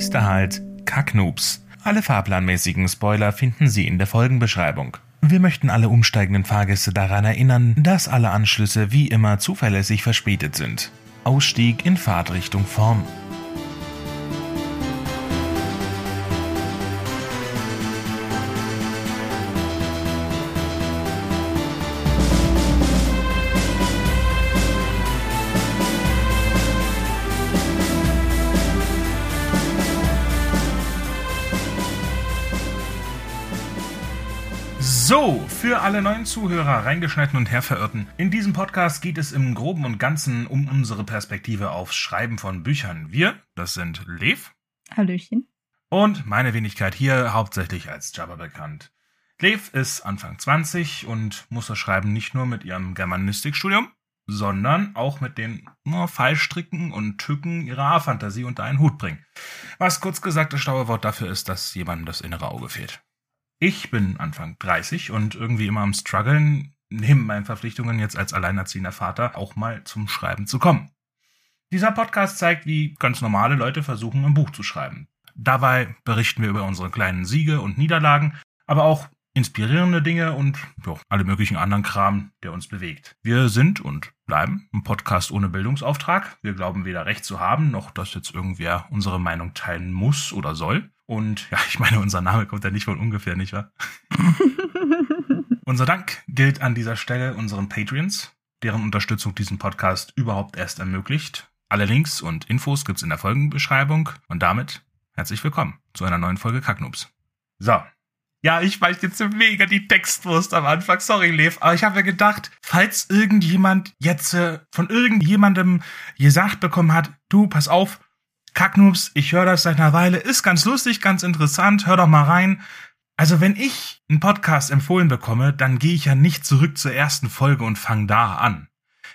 Nächster Halt, Kacknoobs. Alle fahrplanmäßigen Spoiler finden Sie in der Folgenbeschreibung. Wir möchten alle umsteigenden Fahrgäste daran erinnern, dass alle Anschlüsse wie immer zuverlässig verspätet sind. Ausstieg in Fahrtrichtung vorn. Für alle neuen Zuhörer, reingeschnitten und herverirrten. In diesem Podcast geht es im Groben und Ganzen um unsere Perspektive aufs Schreiben von Büchern. Wir, das sind Lev. Hallöchen. Und meine Wenigkeit hier hauptsächlich als Jabba bekannt. Lev ist Anfang 20 und muss das Schreiben nicht nur mit ihrem Germanistikstudium, sondern auch mit den oh, Fallstricken und Tücken ihrer A-Fantasie unter einen Hut bringen. Was kurz gesagt das schlaue Wort dafür ist, dass jemandem das innere Auge fehlt. Ich bin Anfang 30 und irgendwie immer am struggeln, neben meinen Verpflichtungen jetzt als alleinerziehender Vater auch mal zum Schreiben zu kommen. Dieser Podcast zeigt, wie ganz normale Leute versuchen, ein Buch zu schreiben. Dabei berichten wir über unsere kleinen Siege und Niederlagen, aber auch inspirierende Dinge und jo, alle möglichen anderen Kram, der uns bewegt. Wir sind und bleiben ein Podcast ohne Bildungsauftrag. Wir glauben weder Recht zu haben, noch dass jetzt irgendwer unsere Meinung teilen muss oder soll. Und ja, ich meine, unser Name kommt ja nicht von ungefähr, nicht wahr? unser Dank gilt an dieser Stelle unseren Patreons, deren Unterstützung diesen Podcast überhaupt erst ermöglicht. Alle Links und Infos gibt's in der Folgenbeschreibung und damit herzlich willkommen zu einer neuen Folge Kacknoobs. So. Ja, ich weiß jetzt mega die Textwurst am Anfang. Sorry, Lev. Aber ich habe mir gedacht, falls irgendjemand jetzt äh, von irgendjemandem gesagt bekommen hat, du, pass auf, Kacknoobs, ich höre das seit einer Weile, ist ganz lustig, ganz interessant, hör doch mal rein. Also wenn ich einen Podcast empfohlen bekomme, dann gehe ich ja nicht zurück zur ersten Folge und fange da an.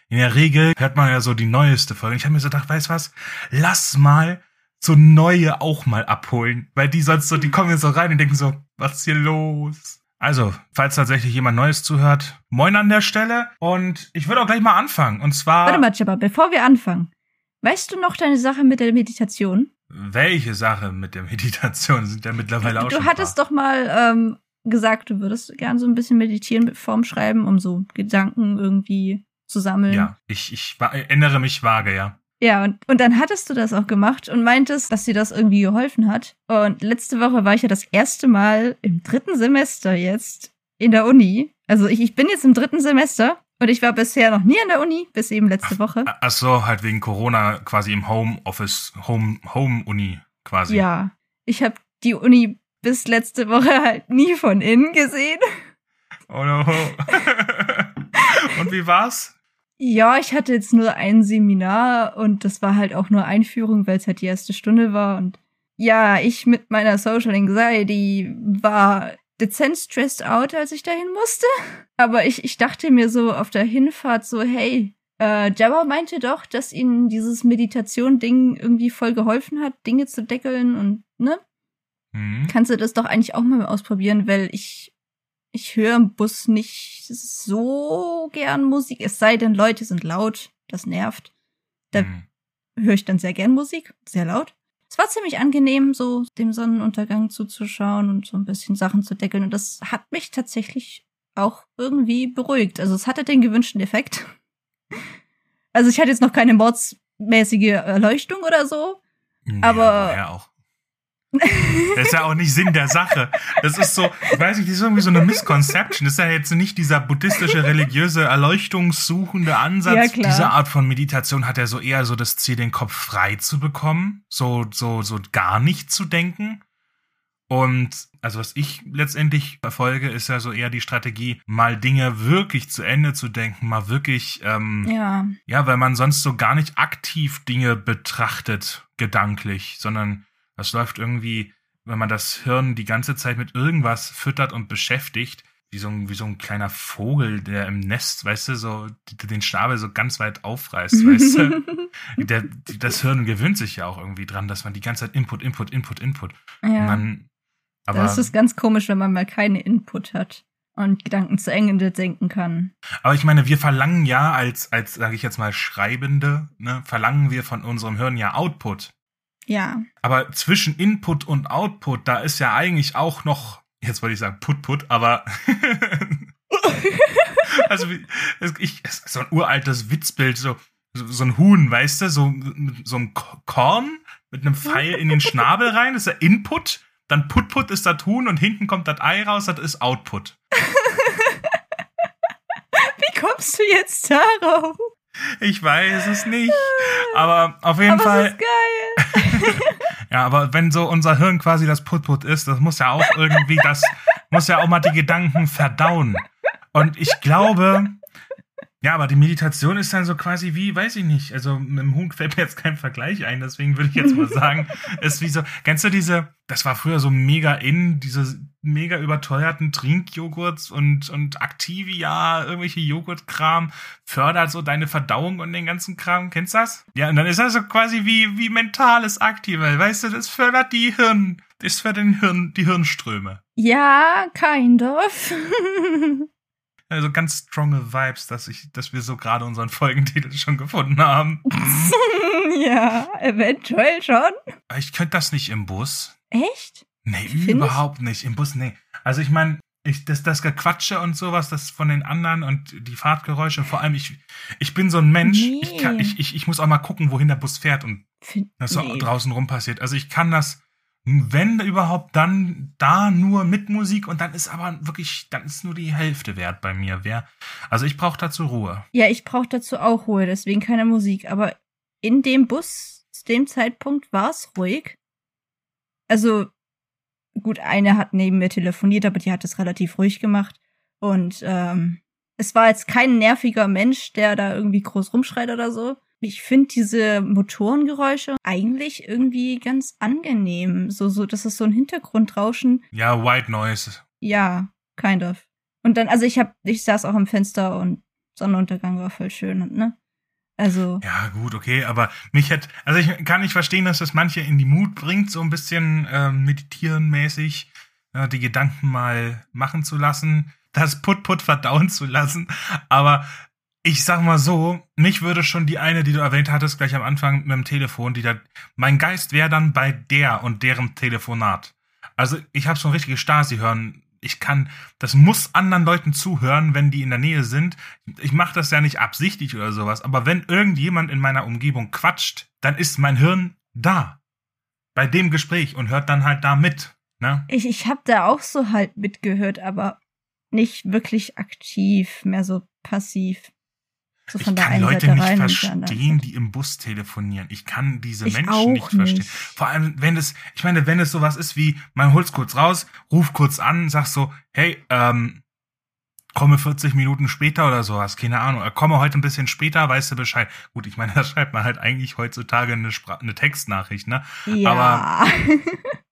In der Regel hört man ja so die neueste Folge. Ich habe mir so gedacht, weißt was, lass mal so neue auch mal abholen, weil die sonst so, die kommen jetzt so rein und denken so, was ist hier los? Also, falls tatsächlich jemand Neues zuhört, moin an der Stelle und ich würde auch gleich mal anfangen und zwar... Warte mal, Chipper, bevor wir anfangen. Weißt du noch deine Sache mit der Meditation? Welche Sache mit der Meditation sind ja mittlerweile auch du schon Du hattest doch mal ähm, gesagt, du würdest gern so ein bisschen meditieren vorm Schreiben, um so Gedanken irgendwie zu sammeln. Ja, ich, ich erinnere mich vage, ja. Ja, und, und dann hattest du das auch gemacht und meintest, dass dir das irgendwie geholfen hat. Und letzte Woche war ich ja das erste Mal im dritten Semester jetzt in der Uni. Also ich, ich bin jetzt im dritten Semester und ich war bisher noch nie an der Uni, bis eben letzte Woche. Ach so, halt wegen Corona quasi im Homeoffice, Home, Home-Uni quasi. Ja, ich habe die Uni bis letzte Woche halt nie von innen gesehen. Oh no. und wie war's? Ja, ich hatte jetzt nur ein Seminar und das war halt auch nur Einführung, weil es halt die erste Stunde war. Und ja, ich mit meiner Social Anxiety war dezent stressed out, als ich dahin musste. Aber ich, ich dachte mir so auf der Hinfahrt so, hey, äh, Jabba meinte doch, dass ihnen dieses Meditation-Ding irgendwie voll geholfen hat, Dinge zu deckeln und, ne? Mhm. Kannst du das doch eigentlich auch mal ausprobieren, weil ich, ich höre im Bus nicht so gern Musik, es sei denn, Leute sind laut, das nervt. Da mhm. höre ich dann sehr gern Musik, sehr laut es war ziemlich angenehm, so dem Sonnenuntergang zuzuschauen und so ein bisschen Sachen zu deckeln. Und das hat mich tatsächlich auch irgendwie beruhigt. Also es hatte den gewünschten Effekt. Also ich hatte jetzt noch keine mordsmäßige Erleuchtung oder so. Nee, aber ja auch. Das ist ja auch nicht Sinn der Sache. Das ist so, ich weiß nicht, das ist irgendwie so eine Misconception. Das ist ja jetzt nicht dieser buddhistische, religiöse, erleuchtungssuchende Ansatz. Ja. Diese Art von Meditation hat ja so eher so das Ziel, den Kopf frei zu bekommen, so, so, so gar nicht zu denken. Und also was ich letztendlich verfolge, ist ja so eher die Strategie, mal Dinge wirklich zu Ende zu denken, mal wirklich, ähm, ja. ja, weil man sonst so gar nicht aktiv Dinge betrachtet, gedanklich, sondern das läuft irgendwie, wenn man das Hirn die ganze Zeit mit irgendwas füttert und beschäftigt, wie so ein, wie so ein kleiner Vogel, der im Nest, weißt du, so den Schnabel so ganz weit aufreißt, weißt du. Der, das Hirn gewöhnt sich ja auch irgendwie dran, dass man die ganze Zeit Input, Input, Input, Input. Ja. Man, aber, das ist ganz komisch, wenn man mal keine Input hat und Gedanken zu Ende denken kann. Aber ich meine, wir verlangen ja als, als sage ich jetzt mal, Schreibende, ne, verlangen wir von unserem Hirn ja Output. Ja. Aber zwischen Input und Output, da ist ja eigentlich auch noch, jetzt wollte ich sagen Put-Put, aber also ich, so ein uraltes Witzbild, so, so, ein Huhn, weißt du, so, so ein Korn mit einem Pfeil in den Schnabel rein, das ist der Input, dann Put-Put ist das Huhn und hinten kommt das Ei raus, das ist Output. Wie kommst du jetzt darauf? Ich weiß es nicht, aber auf jeden Aber Fall. es ist geil. Ja, aber wenn so unser Hirn quasi das Put-Put ist, das muss ja auch irgendwie, das muss ja auch mal die Gedanken verdauen. Und ich glaube, ja, aber die Meditation ist dann so quasi wie, weiß ich nicht, also mit dem Huhn fällt mir jetzt kein Vergleich ein, deswegen würde ich jetzt mal sagen, ist wie so, kennst du diese, das war früher so mega in, diese mega überteuerten Trinkjoghurts und, und Activia, irgendwelche Joghurtkram, fördert so deine Verdauung und den ganzen Kram, kennst du das? Ja, und dann ist das so quasi wie, wie mentales Aktiver, weißt du, das fördert die Hirn, das fördert den Hirn, die Hirnströme. Ja, kind of. Also ganz stronge Vibes, dass ich, dass wir so gerade unseren Folgentitel schon gefunden haben. ja, eventuell schon. Ich könnte das nicht im Bus. Echt? Nee, Findest? überhaupt nicht. Im Bus, nee. Also ich meine, ich, das, das Gequatsche und sowas, das von den anderen und die Fahrtgeräusche, vor allem ich, ich bin so ein Mensch, ich, Nee. kann, ich, ich, ich muss auch mal gucken, wohin der Bus fährt und Find, was so nee. draußen rum passiert. Also ich kann das, wenn überhaupt, dann da nur mit Musik und dann ist aber wirklich, dann ist nur die Hälfte wert bei mir. Wer, also ich brauche dazu Ruhe. Ja, ich brauche dazu auch Ruhe, deswegen keine Musik. Aber in dem Bus, zu dem Zeitpunkt, war es ruhig. Also, gut, eine hat neben mir telefoniert, aber die hat es relativ ruhig gemacht. Und ähm, es war jetzt kein nerviger Mensch, der da irgendwie groß rumschreit oder so. Ich finde diese Motorengeräusche eigentlich irgendwie ganz angenehm. So, so, das ist so ein Hintergrundrauschen. Ja, White Noise. Ja, kind of. Und dann, also ich hab, ich saß auch am Fenster und Sonnenuntergang war voll schön und ne? Also, Ja, gut, okay, aber mich hätte, also ich kann nicht verstehen, dass das manche in die Mut bringt, so ein bisschen ähm, meditieren mäßig, äh, die Gedanken mal machen zu lassen, das Put-Put verdauen zu lassen, aber ich sag mal so, mich würde schon die eine, die du erwähnt hattest, gleich am Anfang mit dem Telefon, die da, mein Geist wäre dann bei der und deren Telefonat. Also ich habe so ein richtiges Stasi hören. Ich kann, das muss anderen Leuten zuhören, wenn die in der Nähe sind. Ich mache das ja nicht absichtlich oder sowas, aber wenn irgendjemand in meiner Umgebung quatscht, dann ist mein Hirn da. Bei dem Gespräch und hört dann halt da mit. Ne? ich, ich hab da auch so halt mitgehört, aber nicht wirklich aktiv, mehr so passiv. So ich kann Leute Seite nicht verstehen, die im Bus telefonieren. Ich kann diese Ich Menschen nicht verstehen. nicht. Vor allem, wenn es, ich meine, wenn es sowas ist wie, man holt's kurz raus, ruf kurz an, sag so, hey, ähm, komme 40 Minuten später oder sowas, keine Ahnung, äh, komme heute ein bisschen später, weißt du Bescheid. Gut, ich meine, da schreibt man halt eigentlich heutzutage eine, Spra eine Textnachricht, ne? Ja.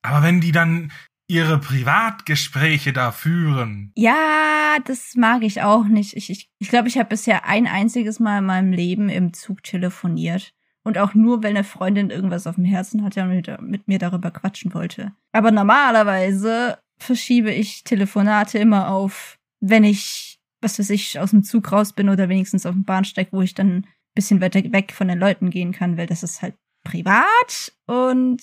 Aber wenn die dann ihre Privatgespräche da führen, ja, das mag ich auch nicht. Ich glaube, ich, ich, glaub, ich habe bisher ein einziges Mal in meinem Leben im Zug telefoniert. Und auch nur, weil eine Freundin irgendwas auf dem Herzen hatte und mit, mit mir darüber quatschen wollte. Aber normalerweise verschiebe ich Telefonate immer auf, wenn ich, was weiß ich, aus dem Zug raus bin oder wenigstens auf dem Bahnsteig, wo ich dann ein bisschen weiter weg von den Leuten gehen kann, weil das ist halt privat und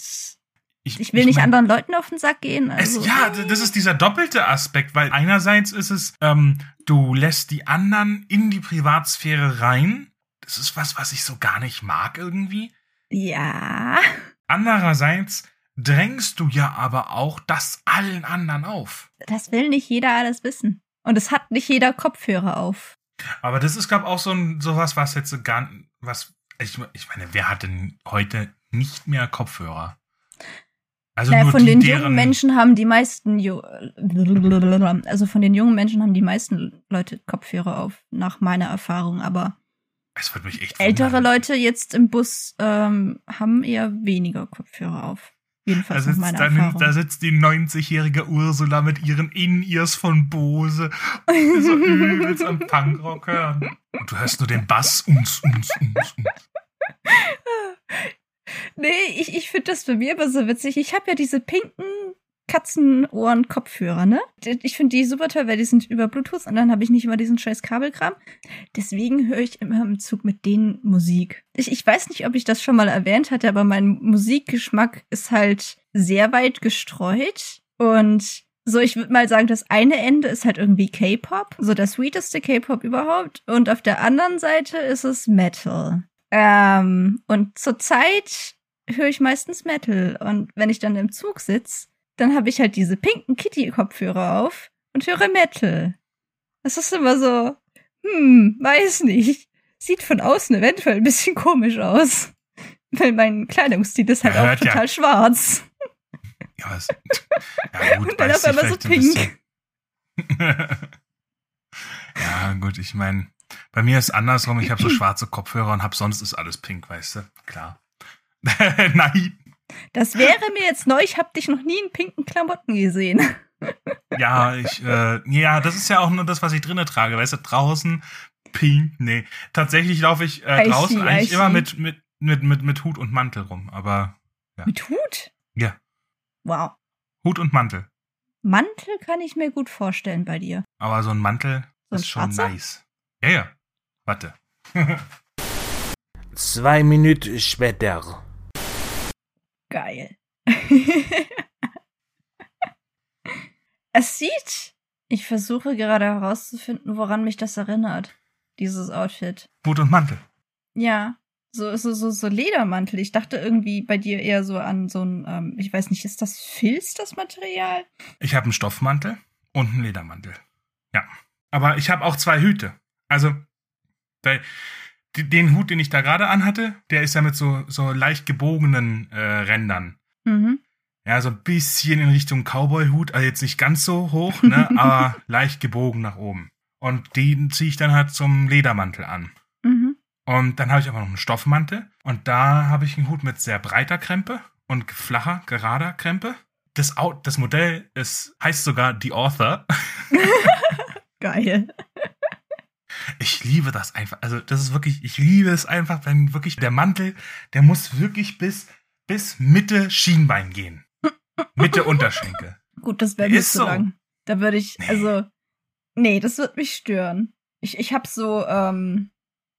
ich will nicht mein- anderen Leuten auf den Sack gehen. Es, Also, ja, d- das ist dieser doppelte Aspekt, weil einerseits ist es, ähm, du lässt die anderen in die Privatsphäre rein. Das ist was, was ich so gar nicht mag irgendwie. ja. Andererseits drängst du ja aber auch das allen anderen auf. Das will nicht jeder alles wissen. Und es hat nicht jeder Kopfhörer auf. Aber das ist, glaube auch so ein, sowas, was jetzt so gar, was, ich, ich meine, wer hat denn heute nicht mehr Kopfhörer? Also Naja, von den jungen Menschen haben die meisten, also von den jungen Menschen haben die meisten Leute Kopfhörer auf, nach meiner Erfahrung. Aber es wird mich echt ältere wundern. Leute jetzt im Bus ähm, haben eher weniger Kopfhörer auf. Da Jedenfalls nach sitzt, meiner dann, Erfahrung. da sitzt die 90-jährige Ursula mit ihren In-Ears von Bose und so übelst am Punkrock hören. Und du hörst nur den Bass. Uns, uns, uns, uns. Nee, ich, ich finde das bei mir immer so witzig. Ich habe ja diese pinken Katzenohren-Kopfhörer, ne? Ich finde die super toll, weil die sind über Bluetooth und dann habe ich nicht immer diesen scheiß Kabelkram. Deswegen höre ich immer im Zug mit denen Musik. Ich, ich weiß nicht, ob ich das schon mal erwähnt hatte, aber mein Musikgeschmack ist halt sehr weit gestreut und so, ich würde mal sagen, das eine Ende ist halt irgendwie K-Pop, so der sweeteste K-Pop überhaupt. Und auf der anderen Seite ist es Metal. Ähm, und zurzeit höre ich meistens Metal. Und wenn ich dann im Zug sitze, dann habe ich halt diese pinken Kitty-Kopfhörer auf und höre Metal. Das ist immer so, hm, weiß nicht. Sieht von außen eventuell ein bisschen komisch aus. Weil mein Kleidungsstil ist halt auch total ja. schwarz. Ja, es, ja gut, und dann auf einmal so pink. ja, gut, ich meine, bei mir ist andersrum, ich habe so schwarze Kopfhörer und hab sonst ist alles pink, weißt du? Klar. Nein. Das wäre mir jetzt neu, ich habe dich noch nie in pinken Klamotten gesehen. ja, ich, äh, ja, das ist ja auch nur das, was ich drinnen trage, weißt du, draußen pink, nee. Tatsächlich laufe ich äh, draußen see, eigentlich immer mit, mit, mit, mit, mit Hut und Mantel rum, aber. Ja. Mit Hut? Ja. Wow. Hut und Mantel. Mantel kann ich mir gut vorstellen bei dir. Aber so ein Mantel so ein ist schon schwarzer? nice. Ja, ja. Warte. Zwei Minuten später. Geil. es sieht. Ich versuche gerade herauszufinden, woran mich das erinnert. Dieses Outfit. Hut und Mantel. Ja. So, so, so, so Ledermantel. Ich dachte irgendwie bei dir eher so an so ein, ähm, ich weiß nicht, ist das Filz, das Material? Ich habe einen Stoffmantel und einen Ledermantel. Ja. Aber ich habe auch zwei Hüte. Also, weil den Hut, den ich da gerade anhatte, der ist ja mit so, so leicht gebogenen äh, Rändern. Mhm. Ja, so ein bisschen in Richtung Cowboy-Hut, also jetzt nicht ganz so hoch, ne, aber leicht gebogen nach oben. Und den ziehe ich dann halt zum Ledermantel an. Mhm. Und dann habe ich aber noch einen Stoffmantel. Und da habe ich einen Hut mit sehr breiter Krempe und flacher, gerader Krempe. Das, das Modell ist, heißt sogar The Author. Geil. Ich liebe das einfach. Also, das ist wirklich, ich liebe es einfach, wenn wirklich der Mantel, der muss wirklich bis, bis Mitte Schienbein gehen. Mitte Unterschenkel. Gut, das wäre nicht so lang. Da würde ich, nee. also, nee, das wird mich stören. Ich, ich habe so, ähm,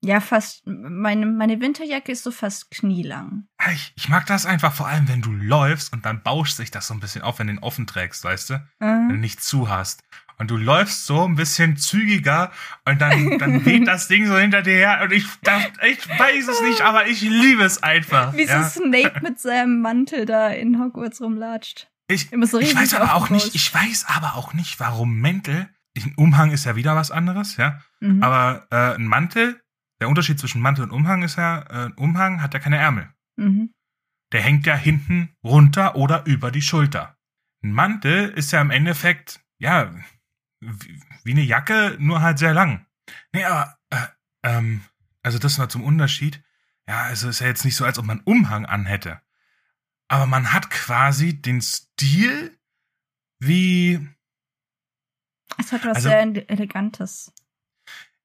ja, fast. Meine, meine Winterjacke ist so fast knielang. Ich, ich mag das einfach, vor allem wenn du läufst und dann bauscht sich das so ein bisschen auf, wenn du den offen trägst, weißt du? Mhm. Wenn du nicht zu hast. Und du läufst so ein bisschen zügiger und dann, dann weht das Ding so hinter dir her und ich, das, ich weiß es nicht, aber ich liebe es einfach. Wie ja? so Snape mit seinem Mantel da in Hogwarts rumlatscht. Ich, so ich weiß aber auch nicht, ich weiß aber auch nicht, warum Mäntel, ein Umhang ist ja wieder was anderes, ja. Mhm. Aber äh, ein Mantel der Unterschied zwischen Mantel und Umhang ist ja, äh, Umhang hat ja keine Ärmel. Mhm. Der hängt ja hinten runter oder über die Schulter. Ein Mantel ist ja im Endeffekt, ja, wie, wie eine Jacke, nur halt sehr lang. Nee, aber, äh, ähm, also das nur zum Unterschied. Ja, also ist ja jetzt nicht so, als ob man Umhang anhätte. Aber man hat quasi den Stil wie. Es hat was also, sehr Elegantes.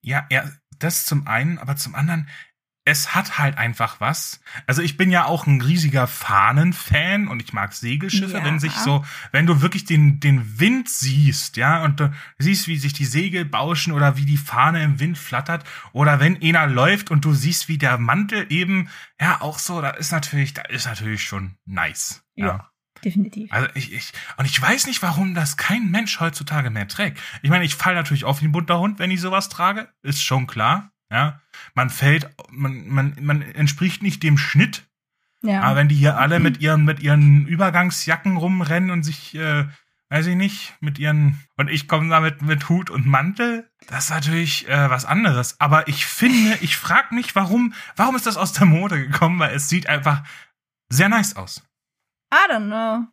Ja, ja, das zum einen, aber zum anderen, es hat halt einfach was. Also ich bin ja auch ein riesiger Fahnenfan und ich mag Segelschiffe, ja. wenn sich so, wenn du wirklich den, den Wind siehst, ja, und du siehst, wie sich die Segel bauschen oder wie die Fahne im Wind flattert oder wenn einer läuft und du siehst, wie der Mantel eben, ja, auch so, da ist natürlich, da ist natürlich schon nice. ja. ja definitiv. Also ich, ich, und ich weiß nicht, warum das kein Mensch heutzutage mehr trägt. Ich meine, ich falle natürlich auf wie ein bunter Hund, wenn ich sowas trage, ist schon klar. Ja, man fällt, man, man, man entspricht nicht dem Schnitt. Ja. Aber wenn die hier alle mit ihren, mit ihren Übergangsjacken rumrennen und sich, äh, weiß ich nicht, mit ihren, und ich komme damit mit Hut und Mantel, das ist natürlich äh, was anderes. Aber ich finde, ich frage mich, warum, warum ist das aus der Mode gekommen? Weil es sieht einfach sehr nice aus. I don't know.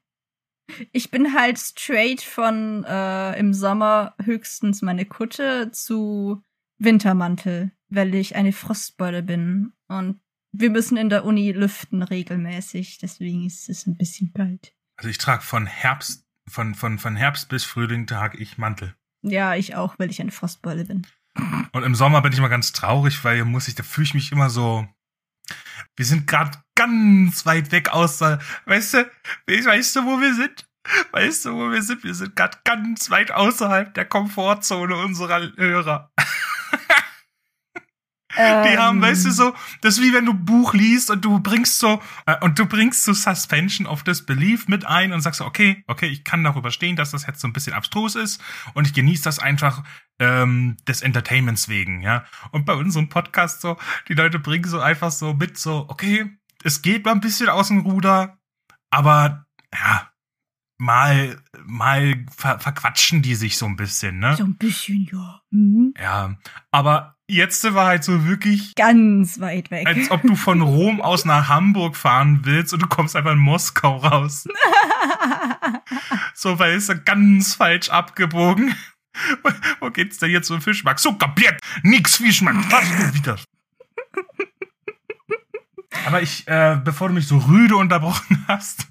Ich bin halt straight von äh, im Sommer höchstens meine Kutte zu Wintermantel, weil ich eine Frostbeule bin. Und wir müssen in der Uni lüften regelmäßig, deswegen ist es ein bisschen kalt. Also ich trage von Herbst, von, von, von Herbst bis Frühling trage ich Mantel. Ja, ich auch, weil ich eine Frostbeule bin. Und im Sommer bin ich immer ganz traurig, weil hier muss ich, da fühle ich mich immer so wir sind gerade ganz weit weg aus, weißt du, weißt du, wo wir sind? Weißt du, wo wir sind? Wir sind gerade ganz weit außerhalb der Komfortzone unserer Hörer. Die haben, weißt du, Ähm, so, das ist wie wenn du ein Buch liest und du bringst so, äh, und du bringst so Suspension of Disbelief mit ein und sagst so, okay, okay, ich kann darüber stehen, dass das jetzt so ein bisschen abstrus ist und ich genieße das einfach ähm, des Entertainments wegen, ja. Und bei unserem Podcast so, die Leute bringen so einfach so mit, so, okay, es geht mal ein bisschen aus dem Ruder, aber ja, mal, mal ver verquatschen die sich so ein bisschen, ne? So ein bisschen, ja. Mhm. Ja, aber jetzt war halt so wirklich Ganz weit weg. als ob du von Rom aus nach Hamburg fahren willst und du kommst einfach in Moskau raus. So, weil es ganz falsch abgebogen. Wo geht's denn jetzt zum Fischmarkt? So kapiert! Nix Fischmarkt! Was wieder? Aber ich, äh, bevor du mich so rüde unterbrochen hast,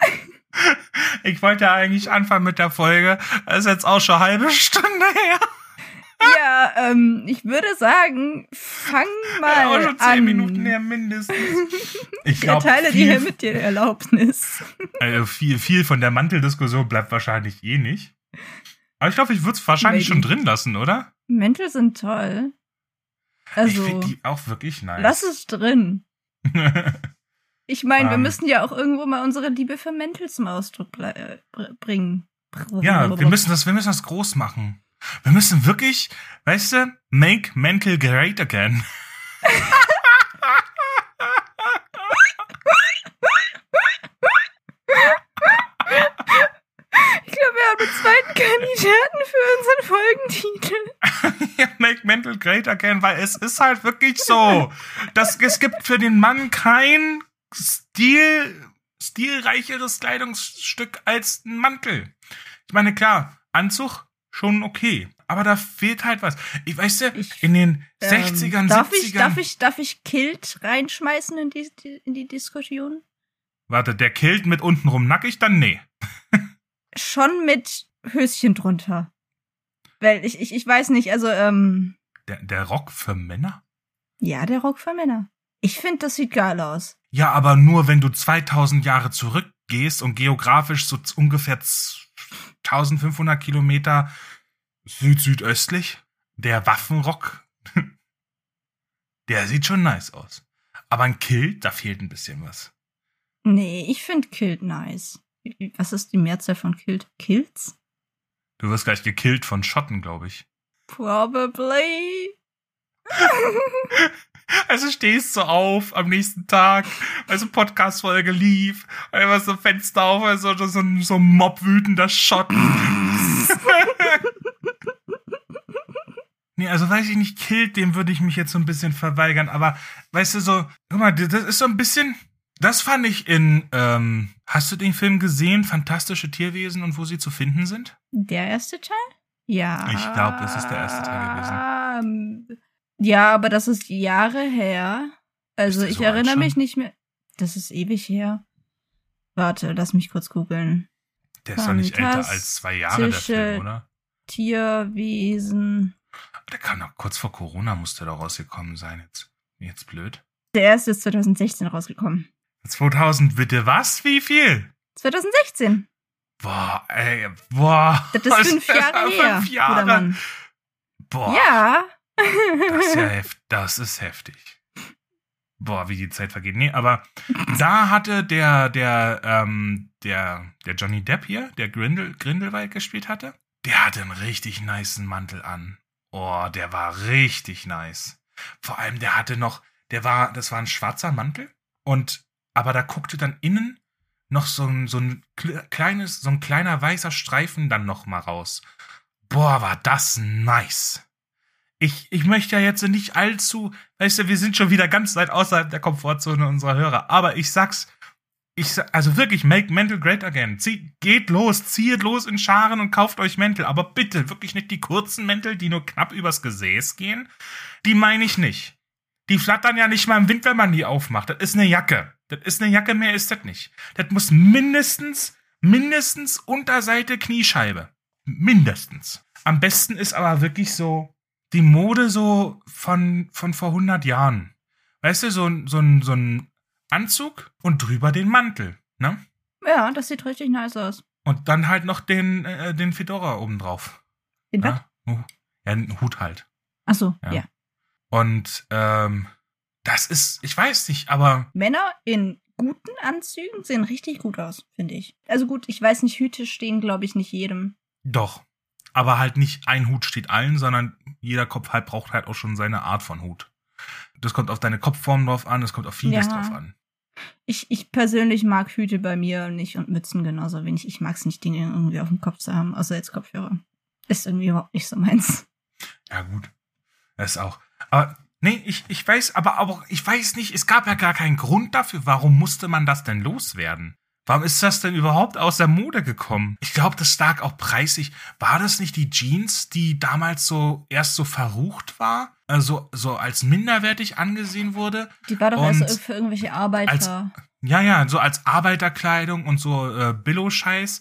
ich wollte ja eigentlich anfangen mit der Folge. Das ist jetzt auch schon eine halbe Stunde her. Ja, ähm, ich würde sagen, fang mal auch schon zehn an. Minuten her mindestens. Ich Ich glaub, erteile viel- dir mit dir Erlaubnis. Also viel, viel von der Manteldiskussion bleibt wahrscheinlich eh nicht. Aber ich glaube, ich würde es wahrscheinlich Maybe. schon drin lassen, oder? Mäntel sind toll. Also, ich finde die auch wirklich nice. lass es drin. Ich meine, wir Ähm. müssen ja auch irgendwo mal unsere Liebe für Mäntel zum Ausdruck bringen. ja, wir müssen das, wir müssen das groß machen. Wir müssen wirklich, weißt du, make mental great again. Ich glaube, wir haben einen zweiten Kandidaten für unseren Folgentitel. ja, make mental great again, weil es ist halt wirklich so. dass es gibt für den Mann kein Stil, stilreicheres Kleidungsstück als ein Mantel. Ich meine, klar, Anzug schon okay. Aber da fehlt halt was. Ich weiß ja, Ich- in den Ähm, 60ern, darf 70ern. Ich, darf, ich, darf ich Kilt reinschmeißen in die, in die Diskussion? Warte, der killt mit untenrum nackig, dann nee. Schon mit Höschen drunter. Weil ich, ich, ich weiß nicht, also, ähm, Der, der Rock für Männer? ja, der Rock für Männer. Ich finde, das sieht geil aus. Ja, aber nur wenn du 2000 Jahre zurückgehst und geografisch so ungefähr 1500 Kilometer süd-südöstlich. Der Waffenrock, der sieht schon nice aus. Aber ein Kilt, da fehlt ein bisschen was. Nee, ich finde Kilt nice. Was ist die Mehrzahl von Kilt? Kilts? Du wirst gleich gekillt von Schotten, glaube ich. Probably. Also stehst du auf am nächsten Tag, als eine Podcast-Folge lief, einfach so Fenster auf, also so, ein- so ein Mob wütender Schotten. nee, also weiß ich nicht, killt, dem würde ich mich jetzt so ein bisschen verweigern, aber weißt du so, guck mal, das ist so ein bisschen, das fand ich in, ähm, hast du den Film gesehen, Fantastische Tierwesen und wo sie zu finden sind? Der erste Teil? Ja. Ich glaub, das ist der erste Teil gewesen. Ja, aber das ist Jahre her. Also ich so erinnere mich nicht mehr. Das ist ewig her. Warte, lass mich kurz googeln. Der ist doch nicht älter als zwei Jahre, der Film, oder? Tierwesen. Der kam doch kurz vor Corona, musste da rausgekommen sein. Jetzt, jetzt blöd. Der erste ist 2016 rausgekommen. 2000 bitte was? Wie viel? 2016. Boah, ey, boah. Das ist fünf Jahre her. Fünf Jahre. Boah, Ja. Das ist ja das ist heftig. Boah, wie die Zeit vergeht. Nee, aber da hatte der, der, ähm, der, der Johnny Depp hier, der Grindel, Grindelwald gespielt hatte, der hatte einen richtig niceen Mantel an. Oh, der war richtig nice. Vor allem, der hatte noch, der war, das war ein schwarzer Mantel und, aber da guckte dann innen noch so ein, so ein kle- kleines, so ein kleiner weißer Streifen dann noch mal raus. Boah, war das nice. Ich, ich möchte ja jetzt nicht allzu, weißt du, wir sind schon wieder ganz weit außerhalb der Komfortzone unserer Hörer, aber ich sag's, ich sag, also wirklich, make mental great again. Zieh, geht los, zieht los in Scharen und kauft euch Mäntel, aber bitte wirklich nicht die kurzen Mäntel, die nur knapp übers Gesäß gehen. Die meine ich nicht. Die flattern ja nicht mal im Wind, wenn man die aufmacht. Das ist eine Jacke. Das ist eine Jacke, mehr ist das nicht. Das muss mindestens, mindestens Unterseite Kniescheibe. Mindestens. Am besten ist aber wirklich so die Mode so von, von vor 100 Jahren. Weißt du, so, ein- so, so ein Anzug und drüber den Mantel, ne? Ja, das sieht richtig nice aus. Und dann halt noch den, äh, den Fedora obendrauf. Den was? Ja, Oh, ja, einen Hut halt. Ach so, Ja. ja. Und ähm, das ist, ich weiß nicht, aber Männer in guten Anzügen sehen richtig gut aus, finde ich. Also gut, ich weiß nicht, Hüte stehen, glaube ich, nicht jedem. doch. Aber halt nicht ein Hut steht allen, sondern jeder Kopf halt braucht halt auch schon seine Art von Hut. Das kommt auf deine Kopfform drauf an, es kommt auf vieles Ja. drauf an. Ich, ich persönlich mag Hüte bei mir nicht und Mützen genauso wenig. Ich mag es nicht, Dinge irgendwie auf dem Kopf zu haben, außer jetzt Kopfhörer. Ist irgendwie überhaupt nicht so meins. Ja, gut. Das ist auch. Aber nee, ich, ich weiß, aber auch, ich weiß nicht, es gab ja gar keinen Grund dafür. Warum musste man das denn loswerden? Warum ist das denn überhaupt aus der Mode gekommen? Ich glaube, das lag auch preisig. War das nicht die Jeans, die damals so erst so verrucht war? Also so als minderwertig angesehen wurde? Die war doch Und also für irgendwelche Arbeiter. Ja, ja, so als Arbeiterkleidung und so äh, Billo-Scheiß.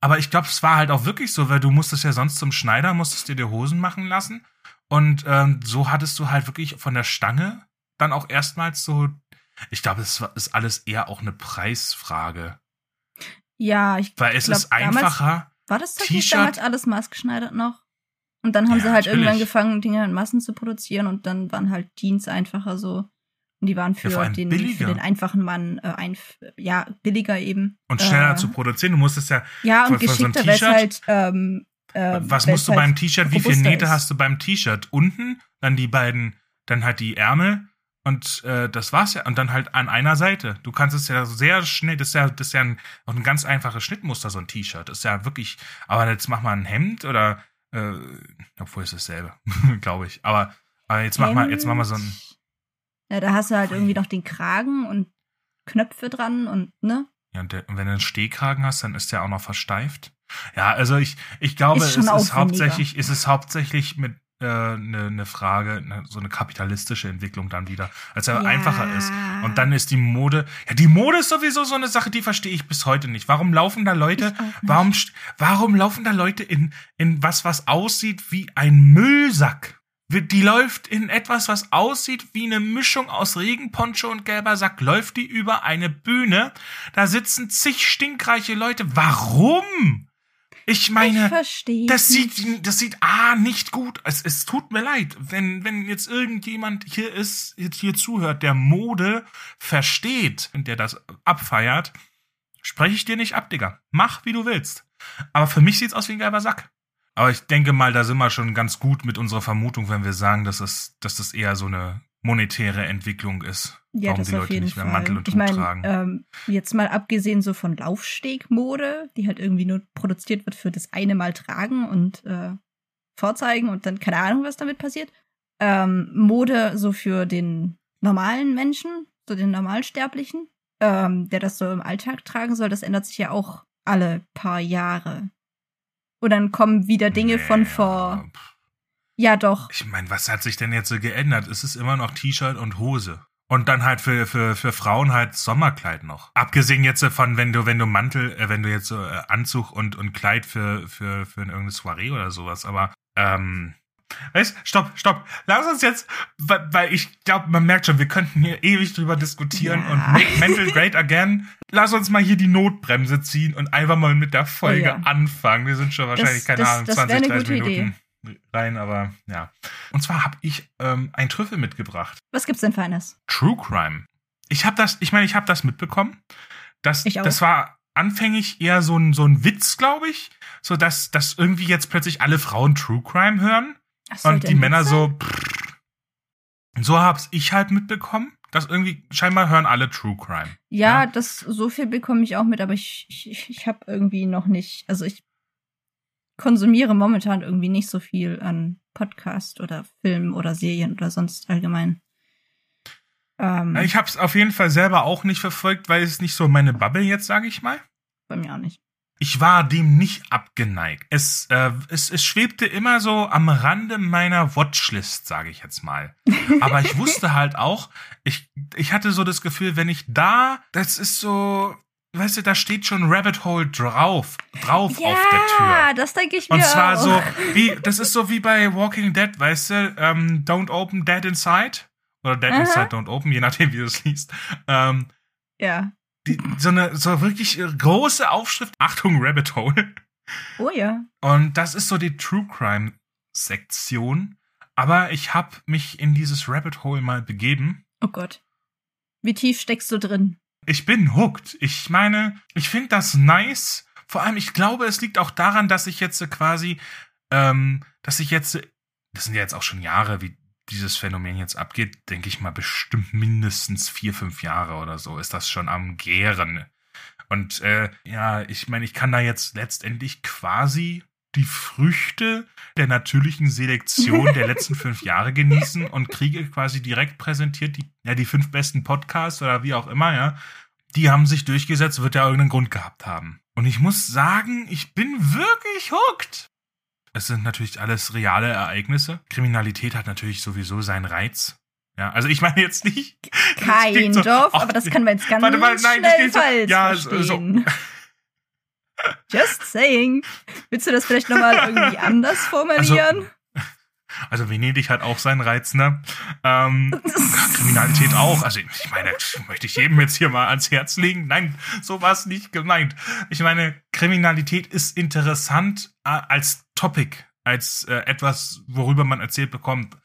Aber ich glaube, es war halt auch wirklich so, weil du musstest ja sonst zum Schneider, musstest dir die Hosen machen lassen. Und ähm, so hattest du halt wirklich von der Stange dann auch erstmals so. Ich glaube, es ist alles eher auch eine Preisfrage. Ja, ich Weil es glaub, ist einfacher. War das tatsächlich damals alles maßgeschneidert noch? Und dann haben Ja, sie halt natürlich. irgendwann gefangen, Dinge in Massen zu produzieren und dann waren halt Jeans einfacher so. Und die waren für, allem den, für den einfachen Mann äh, einf ja, billiger eben. Und schneller äh, zu produzieren. Du musstest ja. Ja, und für- für so ein geschickter, weil es halt. Ähm, äh, was musst du halt beim T-Shirt? Wie viele Nähte ist. hast du beim T-Shirt? Unten, dann die beiden, dann halt die Ärmel und äh, das war's ja. Und dann halt an einer Seite. Du kannst es ja sehr schnell, das ist ja, das ist ja ein, auch ein ganz einfaches Schnittmuster, so ein T-Shirt. Das ist ja wirklich, aber jetzt mach mal ein Hemd oder äh, obwohl es dasselbe, glaube ich. Aber, aber jetzt mach mal, jetzt mach mal so ein. Ja, da hast du halt irgendwie noch den Kragen und Knöpfe dran und, ne? Ja, und, der, und wenn du einen Stehkragen hast, dann ist der auch noch versteift. Ja, also ich, ich glaube, Ist es ist hauptsächlich, es ist hauptsächlich mit eine äh, ne, Frage, ne, so eine kapitalistische Entwicklung dann wieder, als er Ja. einfacher ist. Und dann ist die Mode, ja, die Mode ist sowieso so eine Sache, die verstehe ich bis heute nicht. Warum laufen da Leute, warum, warum laufen da Leute in, in was, was aussieht wie ein Müllsack? Die läuft in etwas, was aussieht wie eine Mischung aus Regenponcho und gelber Sack, läuft die über eine Bühne. Da sitzen zig stinkreiche Leute. Warum? Ich ich meine, verstehe. das sieht, das sieht ah nicht gut. Es, es tut mir leid, wenn wenn jetzt irgendjemand hier ist, jetzt hier zuhört, der Mode versteht und der das abfeiert, spreche ich dir nicht ab, Digga. Mach wie du willst. Aber für mich sieht's aus wie ein gelber Sack. Aber ich denke mal, da sind wir schon ganz gut mit unserer Vermutung, wenn wir sagen, dass es, dass das eher so eine monetäre Entwicklung ist. ja, warum das die auf Leute jeden nicht mehr Fall. Mantel und ich Hut meine, tragen. ähm, jetzt mal abgesehen so von Laufstegmode, die halt irgendwie nur produziert wird für das eine Mal tragen und äh, vorzeigen und dann keine Ahnung, was damit passiert. Ähm, Mode so für den normalen Menschen, so den Normalsterblichen, ähm, der das so im Alltag tragen soll, das ändert sich ja auch alle paar Jahre. Und dann kommen wieder Dinge von Nee, vor. pff. Ja, doch. Ich meine, was hat sich denn jetzt so geändert? Es ist immer noch T-Shirt und Hose. Und dann halt für, für, für Frauen halt Sommerkleid noch. Abgesehen jetzt von, wenn du, wenn du Mantel, äh, wenn du jetzt so äh, Anzug und, und Kleid für, für, für irgendeine Soiree oder sowas. Aber, ähm, weißt, stopp, stopp. Lass uns jetzt, weil, weil ich glaube, man merkt schon, wir könnten hier ewig drüber diskutieren Ja. und make mental great again. Lass uns mal hier die Notbremse ziehen und einfach mal mit der Folge ja. anfangen. Wir sind schon wahrscheinlich, keine das- Ahnung, das wär 20, eine 30 gute Idee. Rein, aber ja. Und zwar habe ich ähm, ein Trüffel mitgebracht. Was gibt's denn Feines? True Crime. Ich habe das, ich meine, ich habe das mitbekommen. Das, Ich auch. das war anfänglich eher so ein, so ein Witz, glaube ich. So dass, dass irgendwie jetzt plötzlich alle Frauen True Crime hören Ach, sollte und die Männer Witz so. Pff. So hab's ich halt mitbekommen. Dass irgendwie, scheinbar hören alle True Crime. Ja, Ja. das so viel bekomme ich auch mit, aber ich, ich, ich habe irgendwie noch nicht, also ich konsumiere momentan irgendwie nicht so viel an Podcast oder Film oder Serien oder sonst allgemein. Ähm, Ich hab's auf jeden Fall selber auch nicht verfolgt, weil es nicht so meine Bubble jetzt, sage ich mal. bei mir auch nicht. Ich war dem nicht abgeneigt. Es, äh, es, es schwebte immer so am Rande meiner Watchlist, sage ich jetzt mal. Aber ich wusste halt auch, ich, ich hatte so das Gefühl, wenn ich da, das ist so, weißt du, da steht schon Rabbit Hole drauf, drauf auf der Tür. das denke ich mir Und zwar auch. so, wie, das ist so wie bei Walking Dead, weißt du, ähm, Don't Open Dead Inside. Oder Dead Aha. Inside Don't Open, je nachdem, wie du es liest. Ähm, Ja. die, so eine so wirklich große Aufschrift, Achtung, Rabbit Hole. Oh ja. Und das ist so die True Crime Sektion. Aber ich habe mich in dieses Rabbit Hole mal begeben. Oh Gott. Wie tief steckst du drin? Ich bin hooked. Ich meine, ich finde das nice. Vor allem, ich glaube, es liegt auch daran, dass ich jetzt quasi, ähm, dass ich jetzt, das sind ja jetzt auch schon Jahre, wie dieses Phänomen jetzt abgeht, denke ich mal bestimmt mindestens vier, fünf Jahre oder so ist das schon am Gären. Und äh, ja, ich meine, ich kann da jetzt letztendlich quasi die Früchte der natürlichen Selektion der letzten fünf Jahre genießen und kriege quasi direkt präsentiert die, ja, die fünf besten Podcasts oder wie auch immer, ja. Die haben sich durchgesetzt, wird ja irgendeinen Grund gehabt haben. Und ich muss sagen, ich bin wirklich hooked. Es sind natürlich alles reale Ereignisse. Kriminalität hat natürlich sowieso seinen Reiz. Ja, also ich meine jetzt nicht. Kein so, Dorf, aber das kann man jetzt ganz warte, warte, nein, schnell so, falsch ja, verstehen. So, Just saying. Willst du das vielleicht nochmal irgendwie anders formulieren? Also, also Venedig hat auch seinen Reiz, ne? Ähm, Kriminalität auch. Also ich meine, möchte ich jedem jetzt hier mal ans Herz legen? Nein, so war es nicht gemeint. Ich meine, Kriminalität ist interessant äh, als Topic, als äh, etwas, worüber man erzählt bekommt.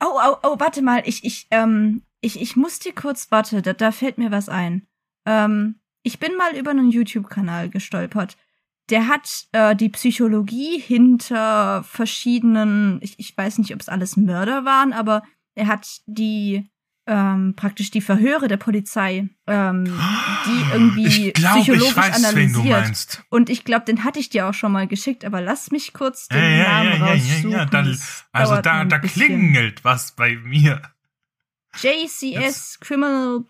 Oh, oh, oh, warte mal, ich, ich, ähm, ich, ich muss dir kurz, warte, da, da fällt mir was ein. Ähm, ich bin mal über einen YouTube-Kanal gestolpert. Der hat äh, die Psychologie hinter verschiedenen, ich, ich weiß nicht, ob es alles Mörder waren, aber er hat die ähm, praktisch die Verhöre der Polizei, ähm, die irgendwie glaub, psychologisch weiß, analysiert. Und ich glaube, den hatte ich dir auch schon mal geschickt, aber lass mich kurz den ja, Namen ja, ja, raussuchen. Ja, ja, dann, also da, da klingelt was bei mir. JCS Criminal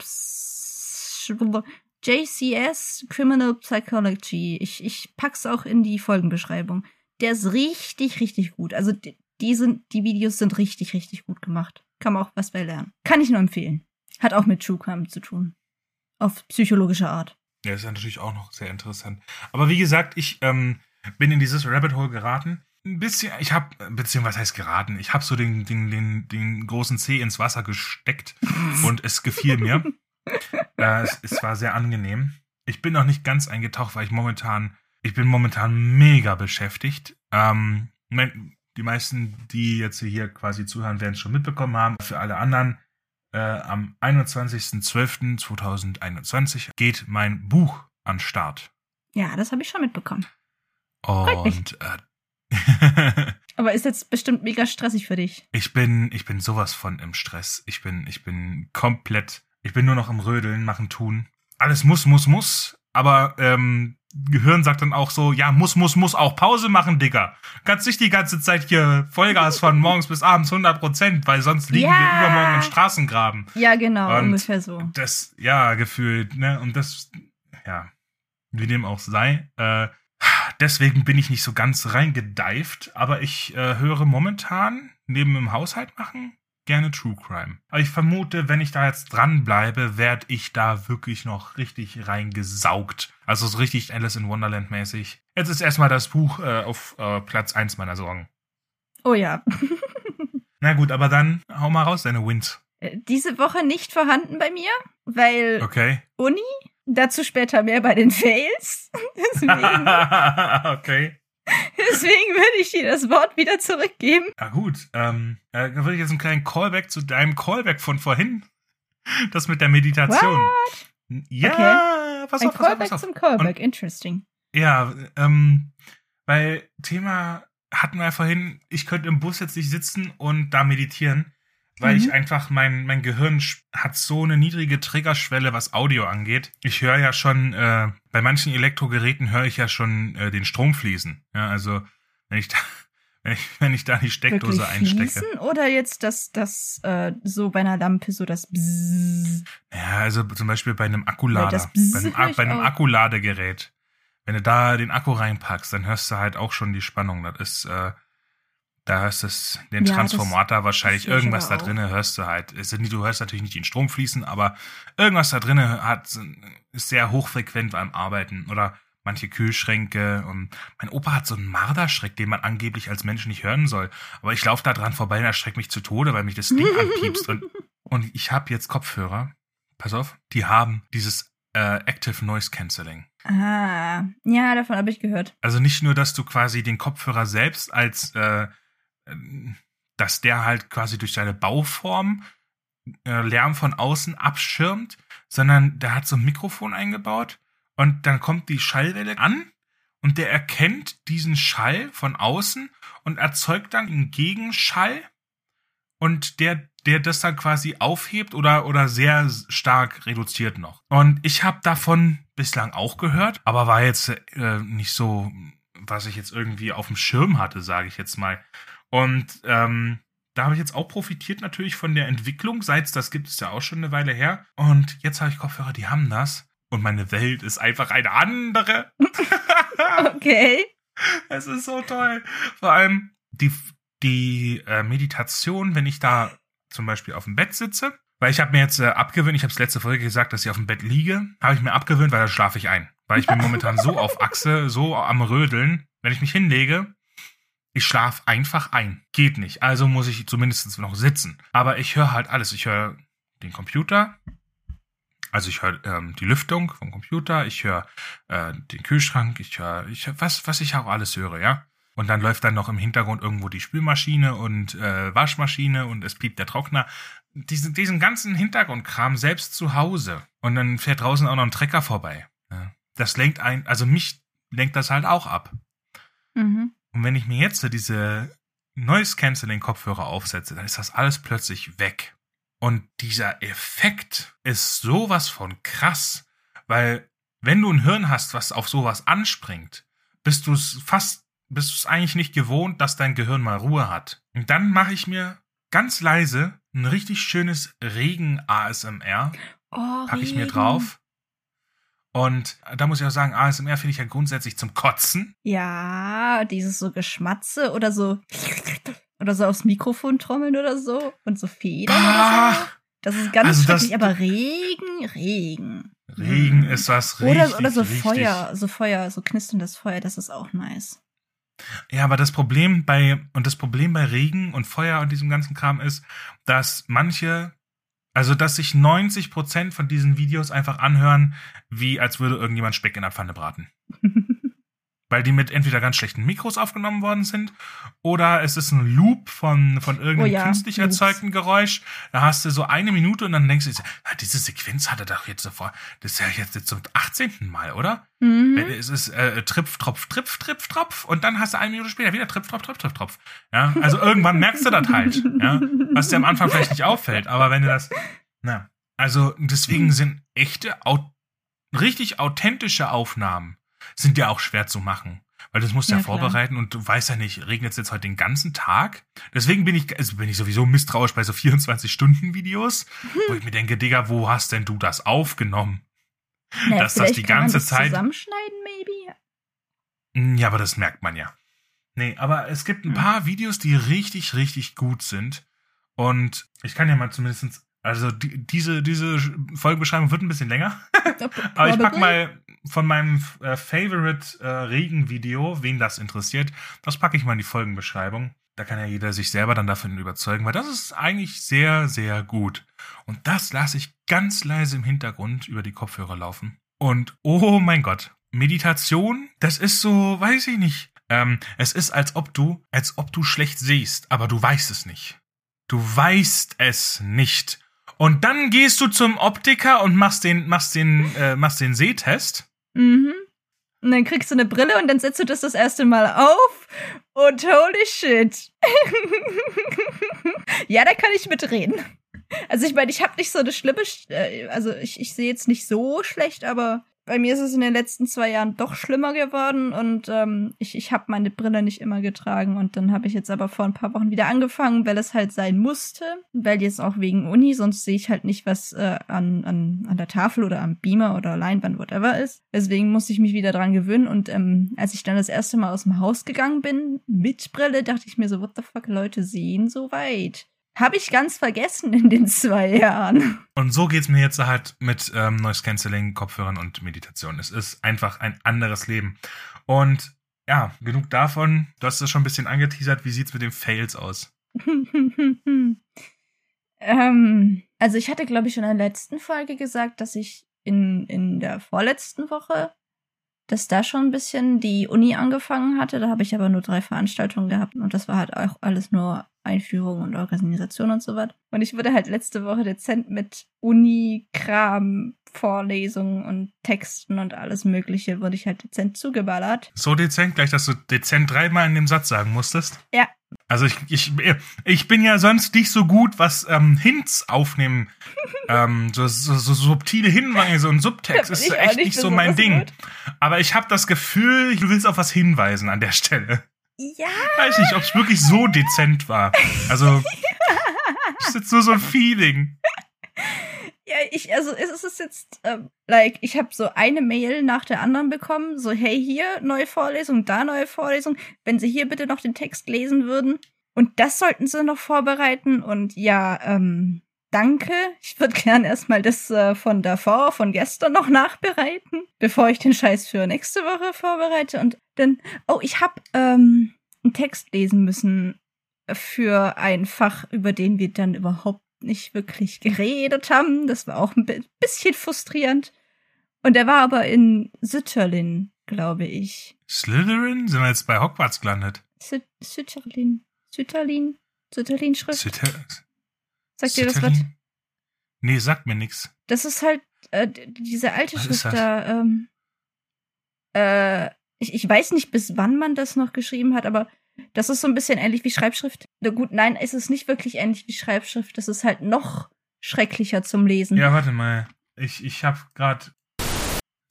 JCS Criminal Psychology. Ich, ich pack's auch in die Folgenbeschreibung. Der ist richtig, richtig gut. Also die, die, sind, die Videos sind richtig, richtig gut gemacht. Kann man auch was bei lernen. Kann ich nur empfehlen. Hat auch mit True Crime zu tun. Auf psychologische Art. Ja, ist ja natürlich auch noch sehr interessant. Aber wie gesagt, ich ähm, bin in dieses Rabbit Hole geraten. Ein bisschen, ich habe, beziehungsweise was heißt geraten? Ich habe so den, den, den, den großen Zeh ins Wasser gesteckt und es gefiel mir. Äh, es, es war sehr angenehm. Ich bin noch nicht ganz eingetaucht, weil ich momentan, ich bin momentan mega beschäftigt. Ähm, die meisten, die jetzt hier quasi zuhören, werden es schon mitbekommen haben. Für alle anderen, äh, am 21.12.2021 geht mein Buch an Start. Ja, das habe ich schon mitbekommen. Und äh, Aber ist jetzt bestimmt mega stressig für dich. Ich bin, ich bin sowas von im Stress. Ich bin, ich bin komplett ich bin nur noch im Rödeln, machen, tun. Alles muss, muss, muss. Aber ähm, Gehirn sagt dann auch so, ja, muss, muss, muss auch Pause machen, Digga. Kannst nicht die ganze Zeit hier Vollgas von morgens bis abends 100 Prozent, weil sonst liegen ja. wir übermorgen im Straßengraben. Ja, genau, Und ungefähr so. Das, ja, gefühlt, ne? Und das, ja, wie dem auch sei. Äh, deswegen bin ich nicht so ganz reingedeift, aber ich äh, höre momentan neben dem Haushalt machen gerne True Crime. Aber ich vermute, wenn ich da jetzt dranbleibe, werde ich da wirklich noch richtig reingesaugt. Also so richtig Alice in Wonderland mäßig. Jetzt ist erstmal das Buch äh, auf äh, Platz 1 meiner Sorgen. Oh ja. Na gut, aber dann hau mal raus deine Wins. Äh, diese Woche nicht vorhanden bei mir, weil okay. Uni. Dazu später mehr bei den Fails. okay. Deswegen würde ich dir das Wort wieder zurückgeben. Ah gut, ähm, äh, dann würde ich jetzt einen kleinen Callback zu deinem Callback von vorhin. Das mit der Meditation. What? Ja, okay. pass auf, Ein pass Callback auf, pass auf. zum Callback, Und, interesting. Ja, ähm, weil Thema hatten wir ja vorhin, ich könnte im Bus jetzt nicht sitzen und da meditieren weil mhm. ich einfach, mein, mein Gehirn hat so eine niedrige Triggerschwelle, was Audio angeht. Ich höre ja schon, äh, bei manchen Elektrogeräten höre ich ja schon äh, den Strom fließen. Ja, also wenn ich da, wenn ich, wenn ich da die Steckdose Wirklich einstecke. Fließen oder jetzt das, das, äh, so bei einer Lampe, so das Bzzz. Ja, also zum Beispiel bei einem Akkulader. bei einem, bei einem Akkuladegerät. Wenn du da den Akku reinpackst, dann hörst du halt auch schon die Spannung. Das ist, äh, da hörst du den ja, Transformator wahrscheinlich, irgendwas da drinnen hörst du halt. Du hörst natürlich nicht den Strom fließen, aber irgendwas da drinnen hat, ist sehr hochfrequent beim Arbeiten oder manche Kühlschränke und mein Opa hat so einen Marderschreck, den man angeblich als Mensch nicht hören soll. Aber ich laufe da dran vorbei und erschreckt mich zu Tode, weil mich das Ding anpiepst. Und, und ich habe jetzt Kopfhörer, pass auf, die haben dieses äh, Active Noise Cancelling. Ah, ja, davon habe ich gehört. Also nicht nur, dass du quasi den Kopfhörer selbst als, äh, dass der halt quasi durch seine Bauform äh, Lärm von außen abschirmt, sondern der hat so ein Mikrofon eingebaut und dann kommt die Schallwelle an und der erkennt diesen Schall von außen und erzeugt dann einen Gegenschall und der der das dann quasi aufhebt oder oder sehr stark reduziert noch. Und ich habe davon bislang auch gehört, aber war jetzt äh, nicht so, was ich jetzt irgendwie auf dem Schirm hatte, sage ich jetzt mal. Und ähm, da habe ich jetzt auch profitiert natürlich von der Entwicklung, seit das gibt es ja auch schon eine Weile her. Und jetzt habe ich Kopfhörer, die haben das. Und meine Welt ist einfach eine andere. Okay. Es ist so toll. Vor allem die, die äh, Meditation, wenn ich da zum Beispiel auf dem Bett sitze, weil ich habe mir jetzt äh, abgewöhnt, ich habe es letzte Folge gesagt, dass ich auf dem Bett liege, habe ich mir abgewöhnt, weil da schlafe ich ein. Weil ich bin momentan so auf Achse, so am Rödeln. Wenn ich mich hinlege, ich schlafe einfach ein. Geht nicht. Also muss ich zumindest noch sitzen. Aber ich höre halt alles. Ich höre den Computer. Also ich höre ähm, die Lüftung vom Computer, ich höre äh, den Kühlschrank, ich höre, ich hör, was, was ich auch alles höre, ja. Und dann läuft dann noch im Hintergrund irgendwo die Spülmaschine und äh, Waschmaschine und es piept der Trockner. Diesen, diesen ganzen Hintergrundkram selbst zu Hause. Und dann fährt draußen auch noch ein Trecker vorbei. Ja. Das lenkt ein, also mich lenkt das halt auch ab. Mhm. Und wenn ich mir jetzt so diese Noise Cancelling Kopfhörer aufsetze, dann ist das alles plötzlich weg. Und dieser Effekt ist sowas von krass, weil wenn du ein Hirn hast, was auf sowas anspringt, bist du es fast, bist du es eigentlich nicht gewohnt, dass dein Gehirn mal Ruhe hat. Und dann mache ich mir ganz leise ein richtig schönes Regen-ASMR, Oh, packe ich mir Regen. drauf. Und da muss ich auch sagen, ASMR finde ich ja grundsätzlich zum Kotzen. Ja, dieses so Geschmatze oder so oder so aufs Mikrofon trommeln oder so und so Federn oder so. Das ist ganz Also das- schrecklich, aber Regen, Regen. Regen ist was richtig, Oder, oder so richtig. Feuer, so Feuer, so knisterndes Feuer, das ist auch nice. Ja, aber das Problem bei, und das Problem bei Regen und Feuer und diesem ganzen Kram ist, dass manche, also dass sich 90 Prozent von diesen Videos einfach anhören, wie als würde irgendjemand Speck in der Pfanne braten. Weil die mit entweder ganz schlechten Mikros aufgenommen worden sind oder es ist ein Loop von, von irgendeinem Oh ja, künstlich erzeugten Geräusch. Da hast du so eine Minute und dann denkst du, ah, diese Sequenz hat er doch jetzt davor. Das ist ja jetzt zum 18. Mal, oder? Mhm. Wenn Es ist äh, Tripf, Tropf, Tripf, Tripf, Tropf und dann hast du eine Minute später wieder Tripf, Tropf, Tropf, Tropf, Tropf. Ja, also irgendwann merkst du das halt, ja, was dir am Anfang vielleicht nicht auffällt, aber wenn du das, na, also deswegen sind echte, au richtig authentische Aufnahmen sind ja auch schwer zu machen. Weil das musst du ja, Ja, vorbereiten und du weißt ja nicht, regnet es jetzt heute den ganzen Tag? Deswegen bin ich, also bin ich sowieso misstrauisch bei so 24-Stunden-Videos, wo ich mir denke, Digga, wo hast denn du das aufgenommen? Naja, dass das die ganze das Zeit- Zusammenschneiden, maybe? Mm, Ja, aber das merkt man ja. Nee, aber es gibt ein Hm. paar Videos, die richtig, richtig gut sind. Und ich kann ja mal zumindest, also die, diese, diese Folgenbeschreibung wird ein bisschen länger. Aber ich pack mal von meinem äh, Favorite äh, Regen-Video, wen das interessiert, das packe ich mal in die Folgenbeschreibung. Da kann ja jeder sich selber dann davon überzeugen, weil das ist eigentlich sehr, sehr gut. Und das lasse ich ganz leise im Hintergrund über die Kopfhörer laufen. Und oh mein Gott, Meditation, das ist so, weiß ich nicht. Ähm, es ist, als ob du, als ob du schlecht siehst, aber du weißt es nicht. Du weißt es nicht. Und dann gehst du zum Optiker und machst den, machst den, äh, machst den Sehtest. Mhm. Und dann kriegst du eine Brille und dann setzt du das das erste Mal auf und holy shit. ja, da kann ich mitreden. Also ich meine, ich habe nicht so eine schlimme, Sch- äh, also ich, ich sehe jetzt nicht so schlecht, aber bei mir ist es in den letzten zwei Jahren doch schlimmer geworden und ähm, ich, ich habe meine Brille nicht immer getragen und dann habe ich jetzt aber vor ein paar Wochen wieder angefangen, weil es halt sein musste, weil jetzt auch wegen Uni, sonst sehe ich halt nicht, was äh, an, an, an der Tafel oder am Beamer oder Leinwand, whatever ist. Deswegen musste ich mich wieder dran gewöhnen und ähm, als ich dann das erste Mal aus dem Haus gegangen bin mit Brille, dachte ich mir so, what the fuck, Leute sehen so weit. Habe ich ganz vergessen in den zwei Jahren. Und so geht's mir jetzt halt mit ähm, Noise Cancelling, Kopfhörern und Meditation. Es ist einfach ein anderes Leben. Und ja, genug davon. Du hast es schon ein bisschen angeteasert. Wie sieht's mit den Fails aus? ähm, also ich hatte, glaube ich, schon in der letzten Folge gesagt, dass ich in, in der vorletzten Woche, dass da schon ein bisschen die Uni angefangen hatte. Da habe ich aber nur drei Veranstaltungen gehabt und das war halt auch alles nur Einführung und Organisation und so was. Und ich wurde halt letzte Woche dezent mit Uni-Kram, Vorlesungen und Texten und alles Mögliche, wurde ich halt dezent zugeballert. So dezent, gleich, dass du dezent dreimal in dem Satz sagen musstest? Ja. Also ich, ich, ich bin ja sonst nicht so gut, was ähm, Hints aufnehmen, ähm, so, so, so subtile Hinweise und Subtext ist echt nicht, so mein Ding. Gut. Aber ich habe das Gefühl, du willst auf was hinweisen an der Stelle. Ja. Weiß nicht, ob es wirklich so dezent war. Also, ist jetzt nur so ein Feeling. Ja, ich, also es ist jetzt, ähm, like, ich habe so eine Mail nach der anderen bekommen, so, hey, hier neue Vorlesung, da neue Vorlesung, wenn Sie hier bitte noch den Text lesen würden. Und das sollten Sie noch vorbereiten. Und ja, ähm, danke. Ich würde gern erstmal das äh, von davor, von gestern noch nachbereiten, bevor ich den Scheiß für nächste Woche vorbereite. Und dann, oh, ich habe ähm, einen Text lesen müssen für ein Fach, über den wir dann überhaupt nicht wirklich geredet haben. Das war auch ein bisschen frustrierend. Und er war aber in Sütterlin, glaube ich. Slytherin? Sind wir jetzt bei Hogwarts gelandet? Sütterlin. Sütterlin? Sütterlin Schrift? Sütter Sagt dir das was? Nee, sagt mir nix. Das ist halt äh, diese alte was Schrift da. Ähm, äh, ich, ich weiß nicht, bis wann man das noch geschrieben hat, aber das ist so ein bisschen ähnlich wie Schreibschrift. Na gut, nein, es ist nicht wirklich ähnlich wie Schreibschrift. Das ist halt noch schrecklicher zum Lesen. Ja, warte mal. Ich, ich habe gerade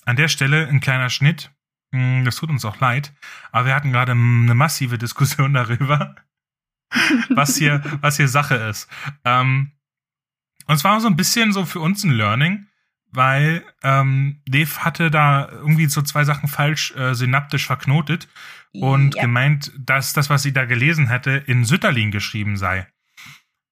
an der Stelle ein kleiner Schnitt. Hm, das tut uns auch leid, aber wir hatten gerade eine massive Diskussion darüber, was hier, was hier Sache ist. Ähm, und es war so ein bisschen so für uns ein Learning, weil ähm, Dave hatte da irgendwie so zwei Sachen falsch äh, synaptisch verknotet und ja. gemeint, dass das, was sie da gelesen hätte, in Sütterlin geschrieben sei.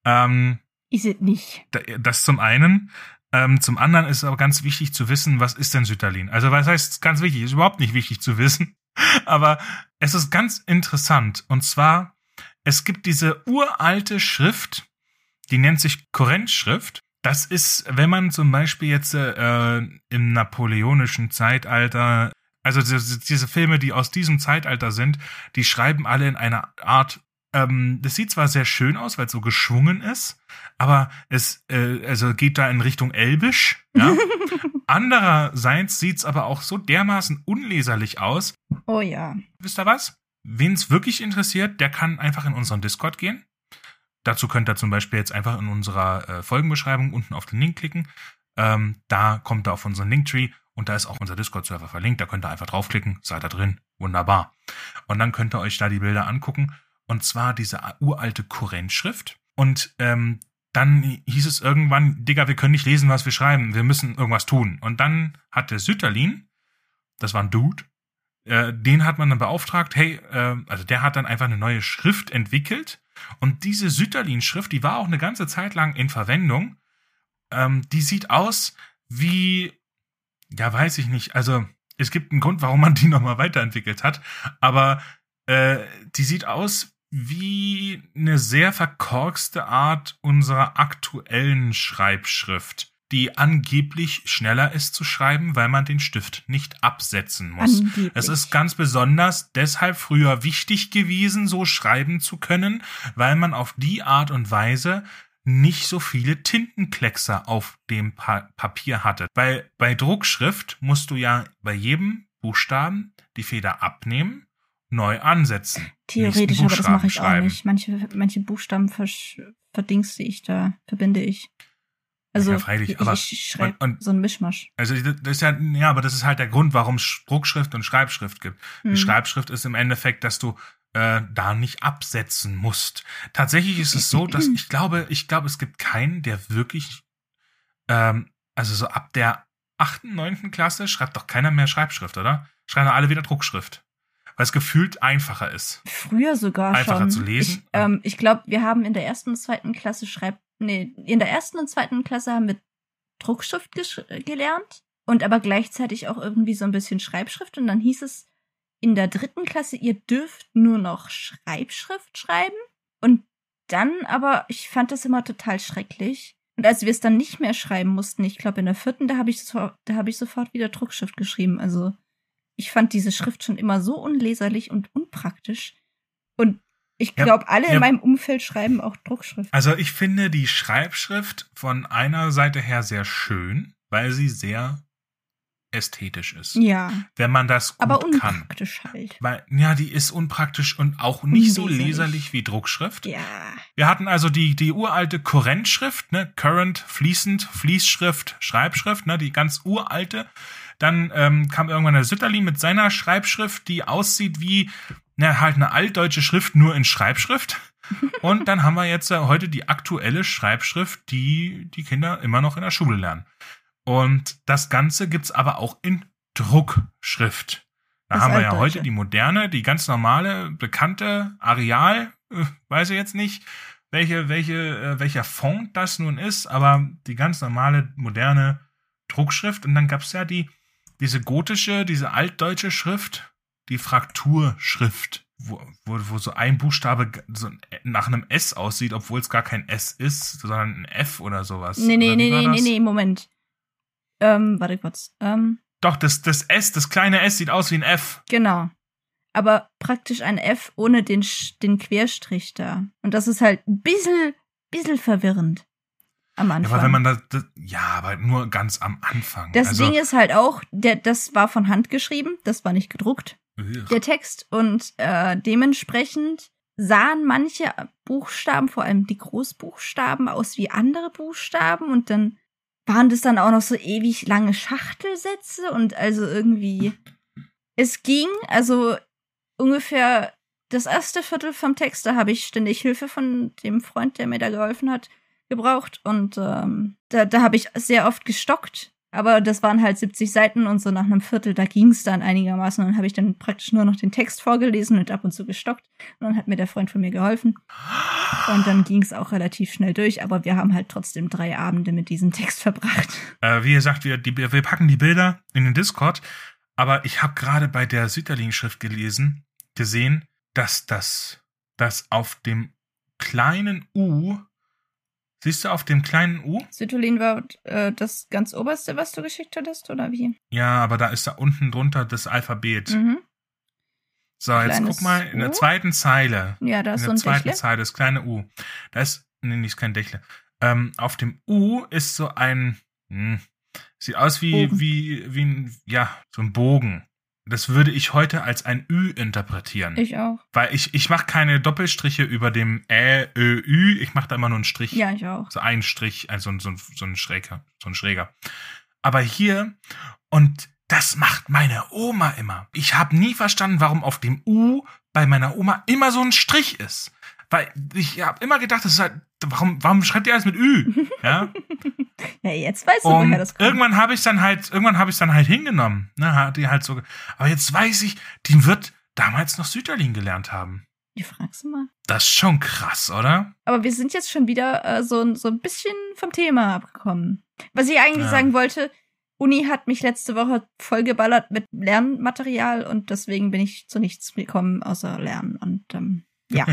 Ähm, ist es nicht. Das zum einen. Ähm, zum anderen ist es aber ganz wichtig zu wissen, was ist denn Sütterlin? Also was heißt ganz wichtig? Ist überhaupt nicht wichtig zu wissen. Aber es ist ganz interessant. Und zwar, es gibt diese uralte Schrift, die nennt sich Korinthschrift. Das ist, wenn man zum Beispiel jetzt äh, im napoleonischen Zeitalter also diese Filme, die aus diesem Zeitalter sind, die schreiben alle in einer Art. Ähm, das sieht zwar sehr schön aus, weil es so geschwungen ist, aber es äh, also geht da in Richtung Elbisch. Ja? Andererseits sieht's aber auch so dermaßen unleserlich aus. Oh ja. Wisst ihr was? Wen es wirklich interessiert, der kann einfach in unseren Discord gehen. Dazu könnt ihr zum Beispiel jetzt einfach in unserer äh, Folgenbeschreibung unten auf den Link klicken. Ähm, da kommt ihr auf unseren Linktree und da ist auch unser Discord-Server verlinkt. Da könnt ihr einfach draufklicken, seid da drin. Wunderbar. Und dann könnt ihr euch da die Bilder angucken. Und zwar diese uralte Korinth-Schrift. Und ähm, dann hieß es irgendwann, Digga, wir können nicht lesen, was wir schreiben. Wir müssen irgendwas tun. Und dann hat der Sütterlin, das war ein Dude, äh, den hat man dann beauftragt, hey, äh, also der hat dann einfach eine neue Schrift entwickelt. Und diese Sütterlin-Schrift, die war auch eine ganze Zeit lang in Verwendung. Ähm, die sieht aus wie ja, weiß ich nicht. Also, es gibt einen Grund, warum man die nochmal weiterentwickelt hat. Aber äh, die sieht aus wie eine sehr verkorkste Art unserer aktuellen Schreibschrift, die angeblich schneller ist zu schreiben, weil man den Stift nicht absetzen muss. Angeblich. Es ist ganz besonders deshalb früher wichtig gewesen, so schreiben zu können, weil man auf die Art und Weise nicht so viele Tintenkleckser auf dem pa Papier hatte. Weil bei Druckschrift musst du ja bei jedem Buchstaben die Feder abnehmen, neu ansetzen. Theoretisch, aber das mache ich schreiben. auch nicht. Manche, manche Buchstaben verdingste ich da, verbinde ich. Also ja, freilich, ich, aber ich schreibe so ein Mischmasch. Also das ist ja, ja, aber das ist halt der Grund, warum es Druckschrift und Schreibschrift gibt. Hm. Die Schreibschrift ist im Endeffekt, dass du äh, da nicht absetzen musst. Tatsächlich ist es so, dass ich glaube, ich glaube, es gibt keinen, der wirklich, ähm, also so ab der achten, neunten Klasse schreibt doch keiner mehr Schreibschrift, oder? Schreiben alle wieder Druckschrift. Weil es gefühlt einfacher ist. Früher sogar einfacher schon. zu lesen. Ich, ähm, ich glaube, wir haben in der ersten und zweiten Klasse schreibt, nee, in der ersten und zweiten Klasse haben wir Druckschrift gelernt und aber gleichzeitig auch irgendwie so ein bisschen Schreibschrift und dann hieß es, in der dritten Klasse, ihr dürft nur noch Schreibschrift schreiben. Und dann aber, ich fand das immer total schrecklich, Und als wir es dann nicht mehr schreiben mussten, ich glaube in der vierten, da habe ich, so, hab ich sofort wieder Druckschrift geschrieben. Also ich fand diese Schrift schon immer so unleserlich und unpraktisch. Und ich Ja, glaube, alle ja. in meinem Umfeld schreiben auch Druckschrift. Also ich finde die Schreibschrift von einer Seite her sehr schön, weil sie sehr ästhetisch ist. Ja, Wenn man das gut aber kann. unpraktisch halt. Weil, ja, die ist unpraktisch und auch nicht so leserlich wie Druckschrift. Ja. Wir hatten also die, die uralte Kurrentschrift, ne, Current, fließend, Fließschrift, Schreibschrift, ne, die ganz uralte. Dann ähm, kam irgendwann der Sütterlin mit seiner Schreibschrift, die aussieht wie, na, halt eine altdeutsche Schrift, nur in Schreibschrift. Und dann haben wir jetzt äh, heute die aktuelle Schreibschrift, die die Kinder immer noch in der Schule lernen. Und das Ganze gibt's aber auch in Druckschrift. Da Das haben wir ja heute die moderne, die ganz normale, bekannte Areal, äh, weiß ich jetzt nicht, welche, welche, äh, welcher Font das nun ist, aber die ganz normale, moderne Druckschrift. Und dann gab's ja die, diese gotische, diese altdeutsche Schrift, die Frakturschrift, wo, wo, wo so ein Buchstabe so nach einem S aussieht, obwohl es gar kein S ist, sondern ein F oder sowas. Nee, nee, nee, nee, nee, nee, Moment. Ähm, warte kurz. Ähm, Doch, das, das S, das kleine S sieht aus wie ein F. genau. Aber praktisch ein F ohne den, den Querstrich da. Und das ist halt ein bisschen, bisschen verwirrend. Am Ja, Anfang. aber wenn man das, das, ja, aber nur ganz am Anfang. das also, Ding ist halt auch, der, das war von Hand geschrieben, das war nicht gedruckt. Der Text und äh, dementsprechend sahen manche Buchstaben, vor allem die Großbuchstaben, aus wie andere Buchstaben und dann waren das dann auch noch so ewig lange Schachtelsätze und also irgendwie es ging, also ungefähr das erste Viertel vom Text, da habe ich ständig Hilfe von dem Freund, der mir da geholfen hat, gebraucht und ähm, da, da habe ich sehr oft gestockt. Aber das waren halt 70 Seiten und so nach einem Viertel, da ging es dann einigermaßen. Und dann habe ich dann praktisch nur noch den Text vorgelesen und ab und zu gestockt. Und dann hat mir der Freund von mir geholfen. Und dann ging es auch relativ schnell durch. Aber wir haben halt trotzdem drei Abende mit diesem Text verbracht. Äh, wie gesagt, wir, die, wir packen die Bilder in den Discord. Aber ich habe gerade bei der Sütterling-Schrift gelesen, gesehen, dass das, dass auf dem kleinen U, siehst du auf dem kleinen U? Sütolin war äh, das ganz oberste, was du geschickt hattest, oder wie? Ja, aber da ist da unten drunter das Alphabet. Mhm. So, jetzt guck mal in der zweiten Zeile. Ja, da in ist so der ein zweiten Dächle. Zeile, das kleine U. Da ist, nee, nicht kein Dächle. Ähm, auf dem U ist so ein, hm, sieht aus wie, Bogen. wie, wie ein, ja, so ein Bogen. Das würde ich heute als ein Ü interpretieren. Ich auch. Weil ich, ich mache keine Doppelstriche über dem Ä, Ö, Ü. Ich mache da immer nur einen Strich. Ja, ich auch. So ein Strich, also so ein, so ein schräger, so ein schräger. Aber hier, und das macht meine Oma immer. Ich habe nie verstanden, warum auf dem U bei meiner Oma immer so ein Strich ist. Weil ich habe immer gedacht, das ist halt, warum, warum schreibt ihr alles mit Ü? Ja. Ja, jetzt weißt du, woher das kommt. irgendwann habe ich dann halt, irgendwann habe ich dann halt hingenommen. Ne, hat die halt so. Aber jetzt weiß ich, die wird damals noch Süderlin gelernt haben. Die fragst du mal. Das ist schon krass, oder? Aber wir sind jetzt schon wieder äh, so, so ein bisschen vom Thema abgekommen. Was ich eigentlich Ja. sagen wollte, Uni hat mich letzte Woche vollgeballert mit Lernmaterial und deswegen bin ich zu nichts gekommen außer Lernen. Und ähm, ja,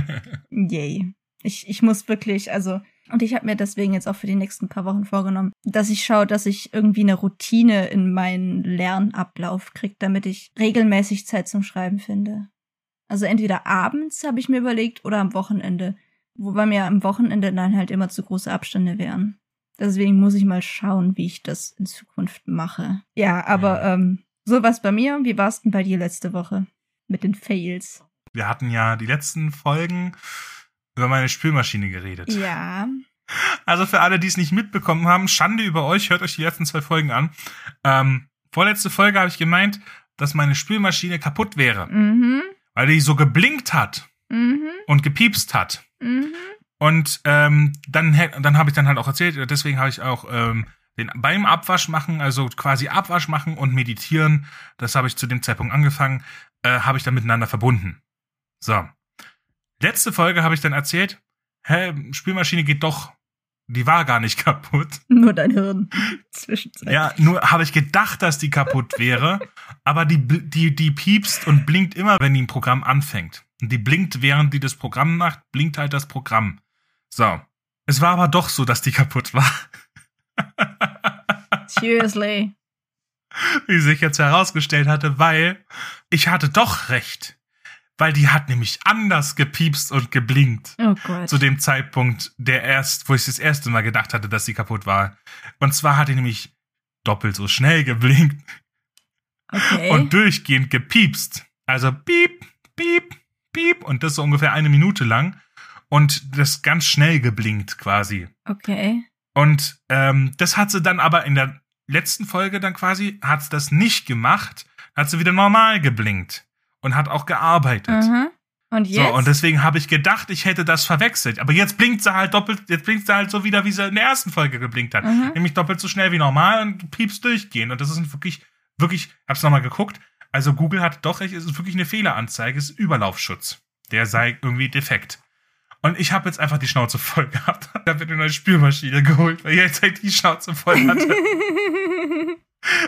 yay. Ich, ich muss wirklich, also, und ich habe mir deswegen jetzt auch für die nächsten paar Wochen vorgenommen, dass ich schaue, dass ich irgendwie eine Routine in meinen Lernablauf kriege, damit ich regelmäßig Zeit zum Schreiben finde. Also entweder abends habe ich mir überlegt oder am Wochenende. Wobei mir am Wochenende dann halt immer zu große Abstände wären. Deswegen muss ich mal schauen, wie ich das in Zukunft mache. Ja, aber ähm, sowas bei mir. Wie war's denn bei dir letzte Woche? Mit den Fails. Wir hatten ja die letzten Folgen über meine Spülmaschine geredet. Ja. Also für alle, die es nicht mitbekommen haben, Schande über euch, hört euch die letzten zwei Folgen an. Ähm, vorletzte Folge habe ich gemeint, dass meine Spülmaschine kaputt wäre, Mhm. weil die so geblinkt hat Mhm. und gepiepst hat. Mhm. Und ähm, dann, dann habe ich dann halt auch erzählt, deswegen habe ich auch ähm, den beim Abwasch machen, also quasi Abwasch machen und meditieren, das habe ich zu dem Zeitpunkt angefangen, äh, habe ich dann miteinander verbunden. So. Letzte Folge habe ich dann erzählt, hä, Spülmaschine geht doch, die war gar nicht kaputt. Nur dein Hirn. Zwischenzeit. Ja, nur habe ich gedacht, dass die kaputt wäre, aber die, die, die piepst und blinkt immer, wenn die ein Programm anfängt. Und die blinkt, während die das Programm macht, blinkt halt das Programm. So. Es war aber doch so, dass die kaputt war. Seriously. Wie sich jetzt herausgestellt hatte, weil ich hatte doch recht. Weil die hat nämlich anders gepiepst und geblinkt. Oh Gott. Zu dem Zeitpunkt, der erst, wo ich das erste Mal gedacht hatte, dass sie kaputt war. Und zwar hat die nämlich doppelt so schnell geblinkt okay. und durchgehend gepiepst. Also piep, piep, piep. Und das so ungefähr eine Minute lang. Und das ganz schnell geblinkt quasi. okay. Und ähm, das hat sie dann aber in der letzten Folge dann quasi, hat sie das nicht gemacht, hat sie wieder normal geblinkt und hat auch gearbeitet. Aha. Und jetzt? So, und deswegen habe ich gedacht, ich hätte das verwechselt. Aber jetzt blinkt sie halt doppelt, jetzt blinkt sie halt so wieder, wie sie in der ersten Folge geblinkt hat. Mhm. Nämlich doppelt so schnell wie normal und piepst durchgehend. Und das ist wirklich, wirklich, hab's nochmal geguckt. Also Google hat doch recht, es ist wirklich eine Fehleranzeige, es ist Überlaufschutz. Der sei irgendwie defekt. Und ich habe jetzt einfach die Schnauze voll gehabt. Habe mir eine neue Spülmaschine geholt, weil ich jetzt halt die Schnauze voll hatte.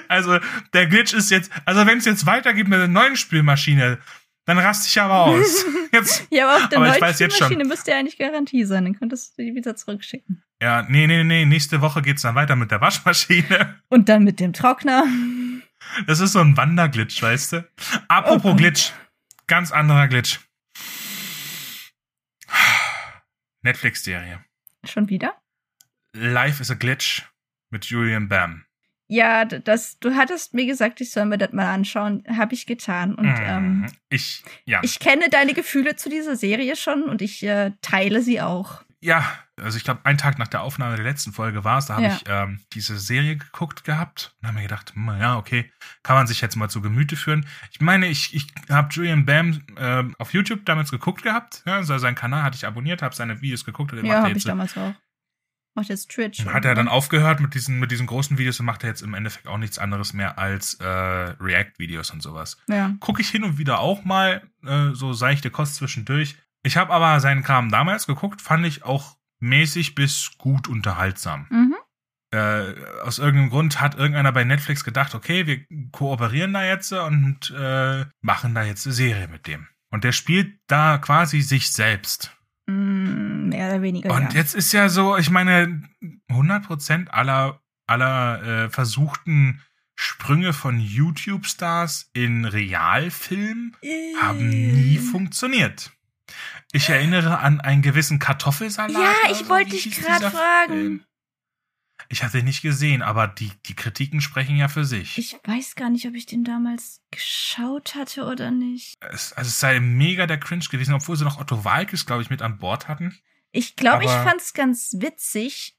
Also der Glitch ist jetzt, also wenn es jetzt weitergeht mit der neuen Spülmaschine, dann raste ich aber aus. Jetzt, ja, aber auf der Aber ich neuen weiß jetzt schon. Spülmaschine müsste ja eigentlich Garantie sein. Dann könntest du die wieder zurückschicken. ja, nee, nee, nee, nächste Woche geht's dann weiter mit der Waschmaschine. Und dann mit dem Trockner. Das ist so ein Wanderglitch, weißt du? Apropos Oh. Glitch, ganz anderer Glitch. Netflix-Serie. Schon wieder? Life is a Glitch mit Julian Bam. Ja, das, du hattest mir gesagt, ich soll mir das mal anschauen. Habe ich getan. Und ähm, Mhm. ich, ja. ich kenne deine Gefühle zu dieser Serie schon und ich äh, teile sie auch. Ja, also ich glaube, einen Tag nach der Aufnahme der letzten Folge war es, da habe Ja. ich ähm, diese Serie geguckt gehabt und habe mir gedacht, hm, ja, okay, kann man sich jetzt mal zu Gemüte führen. Ich meine, ich, ich habe Julian Bam ähm, auf YouTube damals geguckt gehabt. Ja, also seinen Kanal hatte ich abonniert, habe seine Videos geguckt und Ja, habe ich damals auch. Macht jetzt Twitch. hat er dann aufgehört mit diesen, mit diesen großen Videos und macht er jetzt im Endeffekt auch nichts anderes mehr als äh, React-Videos und sowas. Ja. Gucke ich hin und wieder auch mal, äh, so seichte Kost zwischendurch. Ich habe aber seinen Kram damals geguckt, fand ich auch mäßig bis gut unterhaltsam. Mhm. Äh, aus irgendeinem Grund hat irgendeiner bei Netflix gedacht, okay, wir kooperieren da jetzt und äh, machen da jetzt eine Serie mit dem. Und der spielt da quasi sich selbst. Mm, mehr oder weniger. Und ja. jetzt ist ja so, ich meine, 100% aller, aller äh, versuchten Sprünge von YouTube-Stars in Realfilm haben nie funktioniert. Ich erinnere an einen gewissen Kartoffelsalat. Ja, ich so. wollte dich dieser fragen. Film? Ich hatte ihn nicht gesehen, aber die, die Kritiken sprechen ja für sich. Ich weiß gar nicht, ob ich den damals geschaut hatte oder nicht. es, also es sei mega der Cringe gewesen, obwohl sie noch Otto Walkes, glaube ich, mit an Bord hatten. Ich glaube, ich Aber- fand's ganz witzig,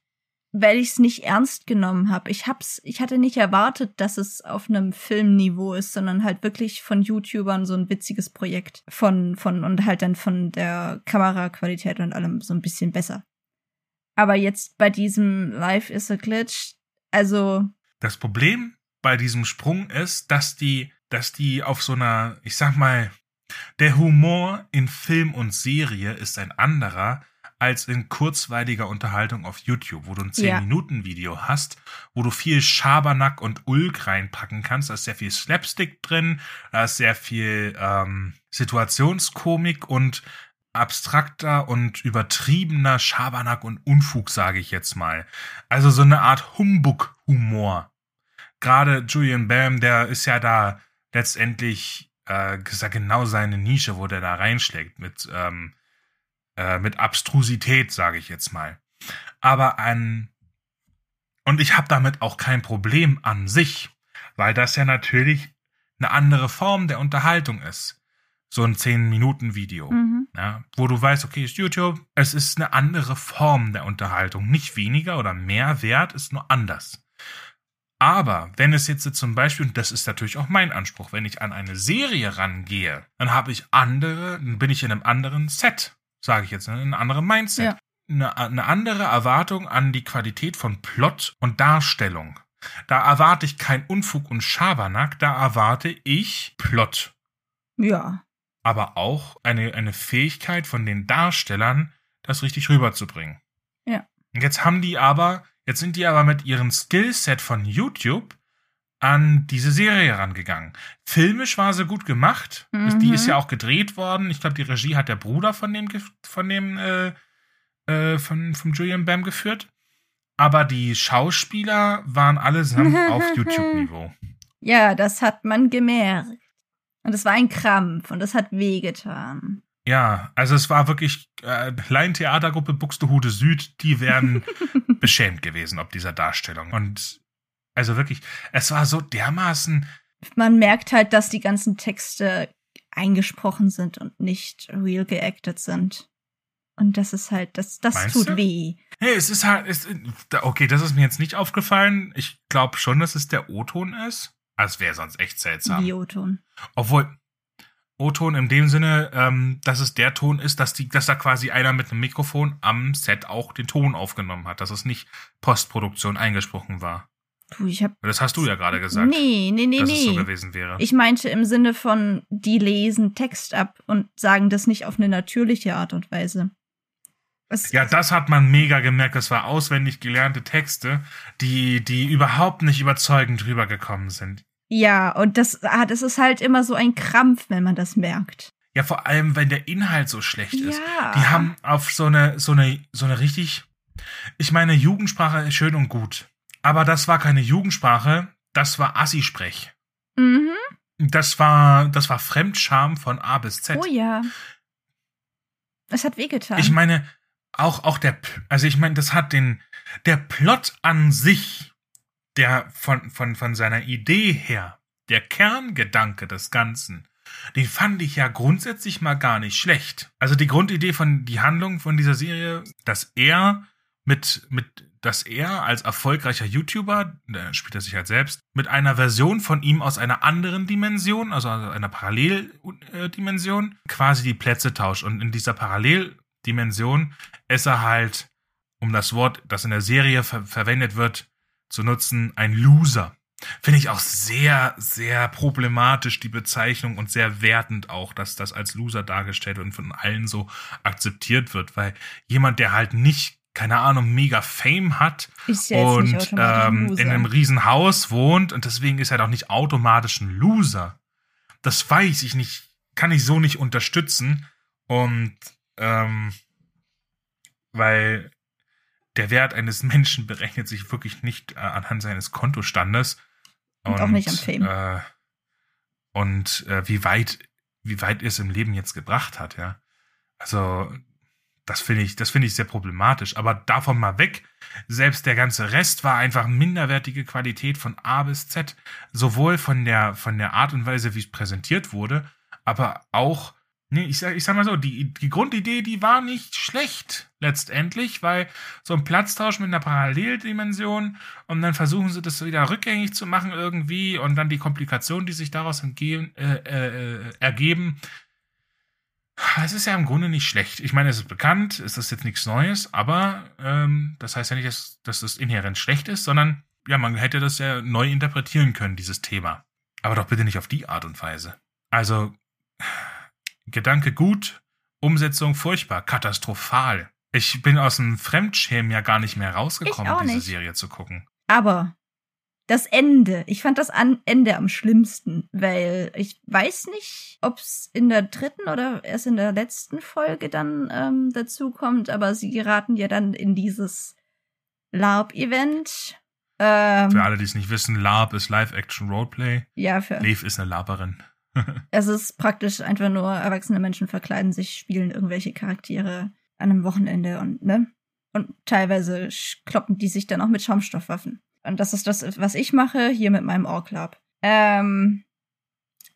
weil ich es nicht ernst genommen habe. Ich hab's, ich hatte nicht erwartet, dass es auf einem Filmniveau ist, sondern halt wirklich von YouTubern so ein witziges Projekt von von und halt dann von der Kameraqualität und allem so ein bisschen besser. Aber jetzt bei diesem Life is a Glitch, also Das Problem bei diesem Sprung ist, dass die, dass die auf so einer, ich sag mal, der Humor in Film und Serie ist ein anderer als in kurzweiliger Unterhaltung auf YouTube, wo du ein Ja. 10-Minuten-Video hast, wo du viel Schabernack und Ulk reinpacken kannst. Da ist sehr viel Slapstick drin, da ist sehr viel ähm, Situationskomik und abstrakter und übertriebener Schabernack und Unfug, sage ich jetzt mal. Also so eine Art Humbug-Humor. Gerade Julian Bam, der ist ja da letztendlich äh, genau seine Nische, wo der da reinschlägt mit ähm, äh, mit Abstrusität, sage ich jetzt mal. Aber an und ich habe damit auch kein Problem an sich, weil das ja natürlich eine andere Form der Unterhaltung ist. So ein 10-Minuten-Video. mhm. Ja, wo du weißt, okay, ist YouTube, es ist eine andere Form der Unterhaltung. Nicht weniger oder mehr wert, ist nur anders. Aber wenn es jetzt zum Beispiel, und das ist natürlich auch mein Anspruch, wenn ich an eine Serie rangehe, dann habe ich andere, dann bin ich in einem anderen Set, sage ich jetzt, in einem anderen Mindset. Ja. Eine, eine andere Erwartung an die Qualität von Plot und Darstellung. Da erwarte ich kein Unfug und Schabernack, da erwarte ich Plot ja. Aber auch eine, eine Fähigkeit von den Darstellern, das richtig rüberzubringen. Ja. Und jetzt haben die aber, jetzt sind die aber mit ihrem Skillset von YouTube an diese Serie rangegangen. Filmisch war sie gut gemacht. Mhm. Die ist ja auch gedreht worden. Ich glaube, die Regie hat der Bruder von dem, von dem, äh, äh, von, von Julian Bam geführt. Aber die Schauspieler waren allesamt auf YouTube-Niveau. Ja, das hat man gemerkt. Und es war ein Krampf und es hat wehgetan. Ja, also es war wirklich äh, Laientheatergruppe Buxtehude Süd, die wären beschämt gewesen ob dieser Darstellung. Und also wirklich, es war so dermaßen. Man merkt halt, dass die ganzen Texte eingesprochen sind und nicht real geacted sind. Und das ist halt, das, das Meinst tut du? weh. Hey, es ist halt, es, okay, das ist mir jetzt nicht aufgefallen. Ich glaube schon, dass es der O-Ton ist. Es wäre sonst echt seltsam. Bioton. Obwohl, O-Ton in dem Sinne, ähm, dass es der Ton ist, dass, die, dass da quasi einer mit einem Mikrofon am Set auch den Ton aufgenommen hat, dass es nicht Postproduktion eingesprochen war. Du, ich hab. Das hast du ja gerade gesagt, Nee, nee, nee, dass es so nee. gewesen wäre. Ich meinte im Sinne von, die lesen Text ab und sagen das nicht auf eine natürliche Art und Weise. Es, ja, das hat man mega gemerkt. Das war auswendig gelernte Texte, die, die überhaupt nicht überzeugend rübergekommen sind. Ja, und das, ah, das ist halt immer so ein Krampf, wenn man das merkt. Ja, vor allem, wenn der Inhalt so schlecht ist. Ja. Die haben auf so eine, so eine, so eine richtig, ich meine, Jugendsprache ist schön und gut. Aber das war keine Jugendsprache, das war Assi-Sprech. Mhm. Das war, das war Fremdscham von A bis Z. Oh ja. Es hat wehgetan. Ich meine, auch, auch der, also ich meine, das hat den, der Plot an sich, der von, von, von seiner Idee her, der Kerngedanke des Ganzen, den fand ich ja grundsätzlich mal gar nicht schlecht. Also die Grundidee von, die Handlung von dieser Serie, dass er mit, mit, dass er als erfolgreicher YouTuber, der spielt er sich halt selbst, mit einer Version von ihm aus einer anderen Dimension, also einer Paralleldimension, quasi die Plätze tauscht. Und in dieser Paralleldimension ist er halt, um das Wort, das in der Serie ver verwendet wird, zu nutzen, ein Loser. Finde ich auch sehr, sehr problematisch, die Bezeichnung und sehr wertend auch, dass das als Loser dargestellt wird und von allen so akzeptiert wird, weil jemand, der halt nicht, keine Ahnung, mega Fame hat ja und ähm, in einem riesen Haus wohnt und deswegen ist er doch nicht automatisch ein Loser. Das weiß ich nicht, kann ich so nicht unterstützen und ähm, weil der Wert eines Menschen berechnet sich wirklich nicht äh, anhand seines Kontostandes Und auch nicht am Fame. Äh, und äh, wie weit wie weit er es im Leben jetzt gebracht hat, ja. Also das finde ich, das finde ich sehr problematisch. Aber davon mal weg, selbst der ganze Rest war einfach minderwertige Qualität von A bis Z, sowohl von der von der Art und Weise, wie es präsentiert wurde, aber auch Nee, ich sag, ich sag mal so, die, die Grundidee, die war nicht schlecht letztendlich, weil so ein Platztausch mit einer Paralleldimension und dann versuchen sie das wieder rückgängig zu machen irgendwie und dann die Komplikationen, die sich daraus entgehen, äh, äh, ergeben. Es ist ja im Grunde nicht schlecht. Ich meine, es ist bekannt, es ist jetzt nichts Neues, aber ähm, das heißt ja nicht, dass, dass das inhärent schlecht ist, sondern ja, man hätte das ja neu interpretieren können, dieses Thema. Aber doch bitte nicht auf die Art und Weise. Also, Gedanke gut, Umsetzung furchtbar, katastrophal. Ich bin aus dem Fremdschämen ja gar nicht mehr rausgekommen, Ich auch diese nicht. Serie zu gucken. Aber das Ende, ich fand das Ende am schlimmsten, weil ich weiß nicht, ob es in der dritten oder erst in der letzten Folge dann ähm, dazu kommt, aber sie geraten ja dann in dieses LARP-Event. Ähm, Für alle, die es nicht wissen, LARP ist Live-Action-Roleplay. ja, für Lev ist eine Laberin. Es ist praktisch einfach nur erwachsene Menschen verkleiden sich, spielen irgendwelche Charaktere an einem Wochenende und ne? Und teilweise kloppen die sich dann auch mit Schaumstoffwaffen. Und das ist das, was ich mache hier mit meinem Orc Club. Ähm,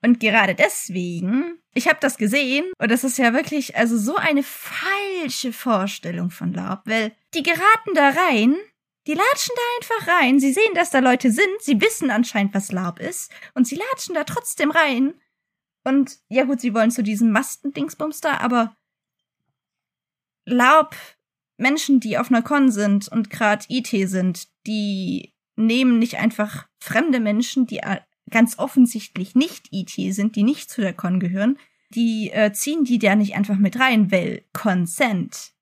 und gerade deswegen, ich habe das gesehen und das ist ja wirklich also so eine falsche Vorstellung von LARP, weil die geraten da rein, die latschen da einfach rein, sie sehen, dass da Leute sind, sie wissen anscheinend, was LARP ist und sie latschen da trotzdem rein und ja gut, sie wollen zu diesem Mastendingsbums da, aber Laub, Menschen, die auf einer Con sind und gerade IT sind, die nehmen nicht einfach fremde Menschen, die äh, ganz offensichtlich nicht IT sind, die nicht zu der Con gehören, die äh, ziehen die da nicht einfach mit rein, weil Consent.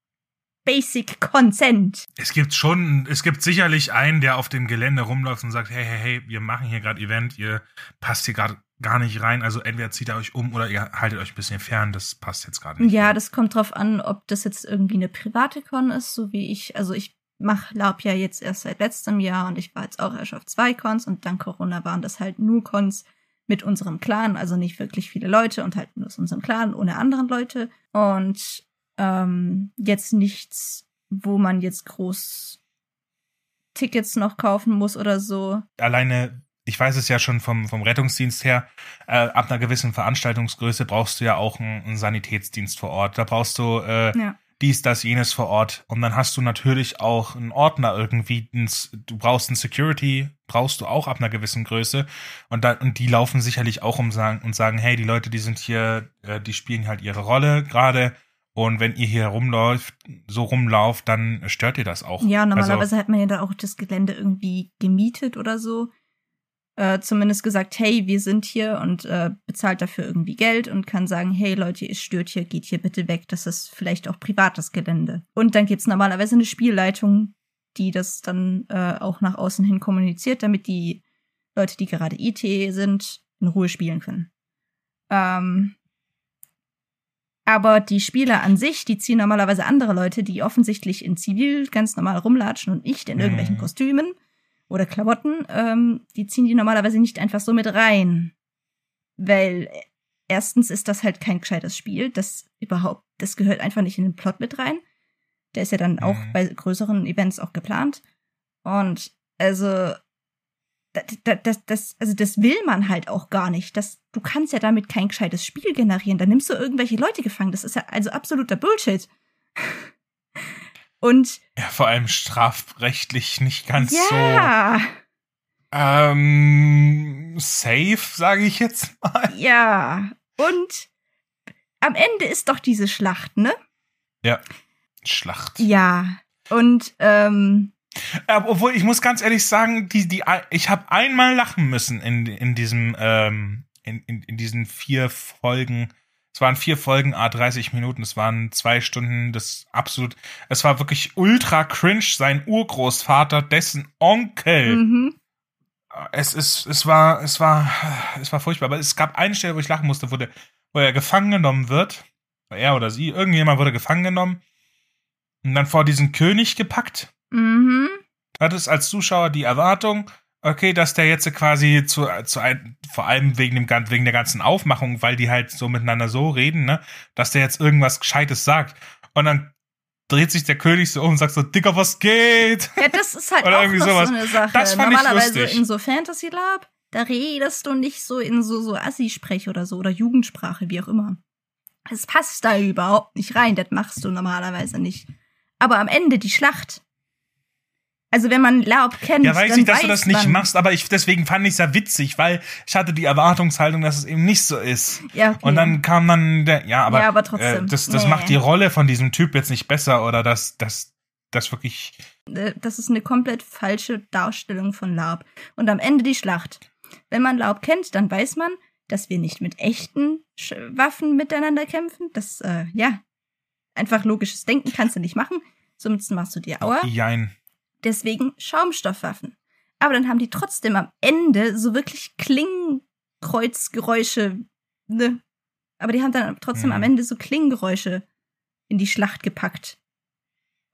Basic Consent. Es gibt schon, es gibt sicherlich einen, der auf dem Gelände rumläuft und sagt, hey, hey, hey, wir machen hier gerade Event, ihr passt hier gerade gar nicht rein. Also entweder zieht ihr euch um oder ihr haltet euch ein bisschen fern. Das passt jetzt gerade nicht. Ja, das kommt drauf an, ob das jetzt irgendwie eine private Con ist, so wie ich. Also ich mache Laub ja jetzt erst seit letztem Jahr und ich war jetzt auch erst auf zwei Cons und dank Corona waren das halt nur Cons mit unserem Clan, also nicht wirklich viele Leute und halt nur aus unserem Clan, ohne anderen Leute. Und ähm, jetzt nichts, wo man jetzt groß Tickets noch kaufen muss oder so. Alleine, ich weiß es ja schon vom, vom Rettungsdienst her, äh, ab einer gewissen Veranstaltungsgröße brauchst du ja auch einen, einen Sanitätsdienst vor Ort. Da brauchst du äh, Ja. dies, das, jenes vor Ort. Und dann hast du natürlich auch einen Ordner irgendwie. ins- Du brauchst einen Security, brauchst du auch ab einer gewissen Größe. Und, dann, und die laufen sicherlich auch um sagen, und sagen, hey, die Leute, die sind hier, äh, die spielen halt ihre Rolle gerade. Und wenn ihr hier rumläuft, so rumlauft, dann stört ihr das auch. Ja, Also, normalerweise hat man ja da auch das Gelände irgendwie gemietet oder so. Äh, zumindest gesagt, hey, wir sind hier und äh, bezahlt dafür irgendwie Geld und kann sagen, hey Leute, ihr stört hier, geht hier bitte weg. Das ist vielleicht auch privates Gelände. Und dann gibt's normalerweise eine Spielleitung, die das dann äh, auch nach außen hin kommuniziert, damit die Leute, die gerade IT sind, in Ruhe spielen können. Ähm, aber die Spieler an sich, die ziehen normalerweise andere Leute, die offensichtlich in Zivil ganz normal rumlatschen und nicht in irgendwelchen Mhm. Kostümen oder Klamotten, ähm, die ziehen die normalerweise nicht einfach so mit rein. Weil äh, erstens ist das halt kein gescheites Spiel, das überhaupt, das gehört einfach nicht in den Plot mit rein. Der ist ja dann auch Mhm. bei größeren Events auch geplant. Und also das, das, das, also das will man halt auch gar nicht. Das, du kannst ja damit kein gescheites Spiel generieren. Da nimmst du irgendwelche Leute gefangen. Das ist ja also absoluter Bullshit. Und Ja, vor allem strafrechtlich nicht ganz ja, so ähm, safe, sage ich jetzt mal. ja. Und am Ende ist doch diese Schlacht, ne? Schlacht. Ja. Und ähm, Äh, obwohl, ich muss ganz ehrlich sagen, die, die, ich habe einmal lachen müssen in, in diesem, ähm, in, in, in diesen vier Folgen. Es waren vier Folgen, a 30 Minuten, es waren zwei Stunden, das absolut, es war wirklich ultra cringe, sein Urgroßvater, dessen Onkel. mhm. Es ist, es war, es war, es war furchtbar, aber es gab eine Stelle, wo ich lachen musste, wo, der, wo er gefangen genommen wird. Er oder sie, irgendjemand wurde gefangen genommen und dann vor diesen König gepackt. Mhm. Hattest als Zuschauer die Erwartung, okay, dass der jetzt quasi zu, zu ein, vor allem wegen dem wegen der ganzen Aufmachung, weil die halt so miteinander so reden, ne, dass der jetzt irgendwas Gescheites sagt. Und dann dreht sich der König so um und sagt so, Dicker, was geht? Ja, das ist halt Oder auch irgendwie sowas. so eine Sache. Das fand ich Normalerweise lustig. in so Fantasy Lab, da redest du nicht so in so, so Assi-Sprech oder so oder Jugendsprache, wie auch immer. Es passt da überhaupt nicht rein, das machst du normalerweise nicht. Aber am Ende die Schlacht. Also wenn man Laub kennt, Ja, weiß dann ich, dass weiß du das nicht man, machst, aber ich, deswegen fand ich es ja witzig, weil ich hatte die Erwartungshaltung, dass es eben nicht so ist. Ja, okay. Und dann kam dann der, ja, aber, Ja, aber trotzdem. Äh, das, das Nee. macht die Rolle von diesem Typ jetzt nicht besser oder das, das, das wirklich, Äh, das ist eine komplett falsche Darstellung von Laub. Und am Ende die Schlacht. Wenn man Laub kennt, dann weiß man, dass wir nicht mit echten Sch Waffen miteinander kämpfen. Das, äh, ja, einfach logisches Denken kannst du nicht machen. Somit machst du dir Aua. jein. Deswegen Schaumstoffwaffen. Aber dann haben die trotzdem am Ende so wirklich Klingenkreuzgeräusche, ne? Aber die haben dann trotzdem Mhm. am Ende so Klingengeräusche in die Schlacht gepackt.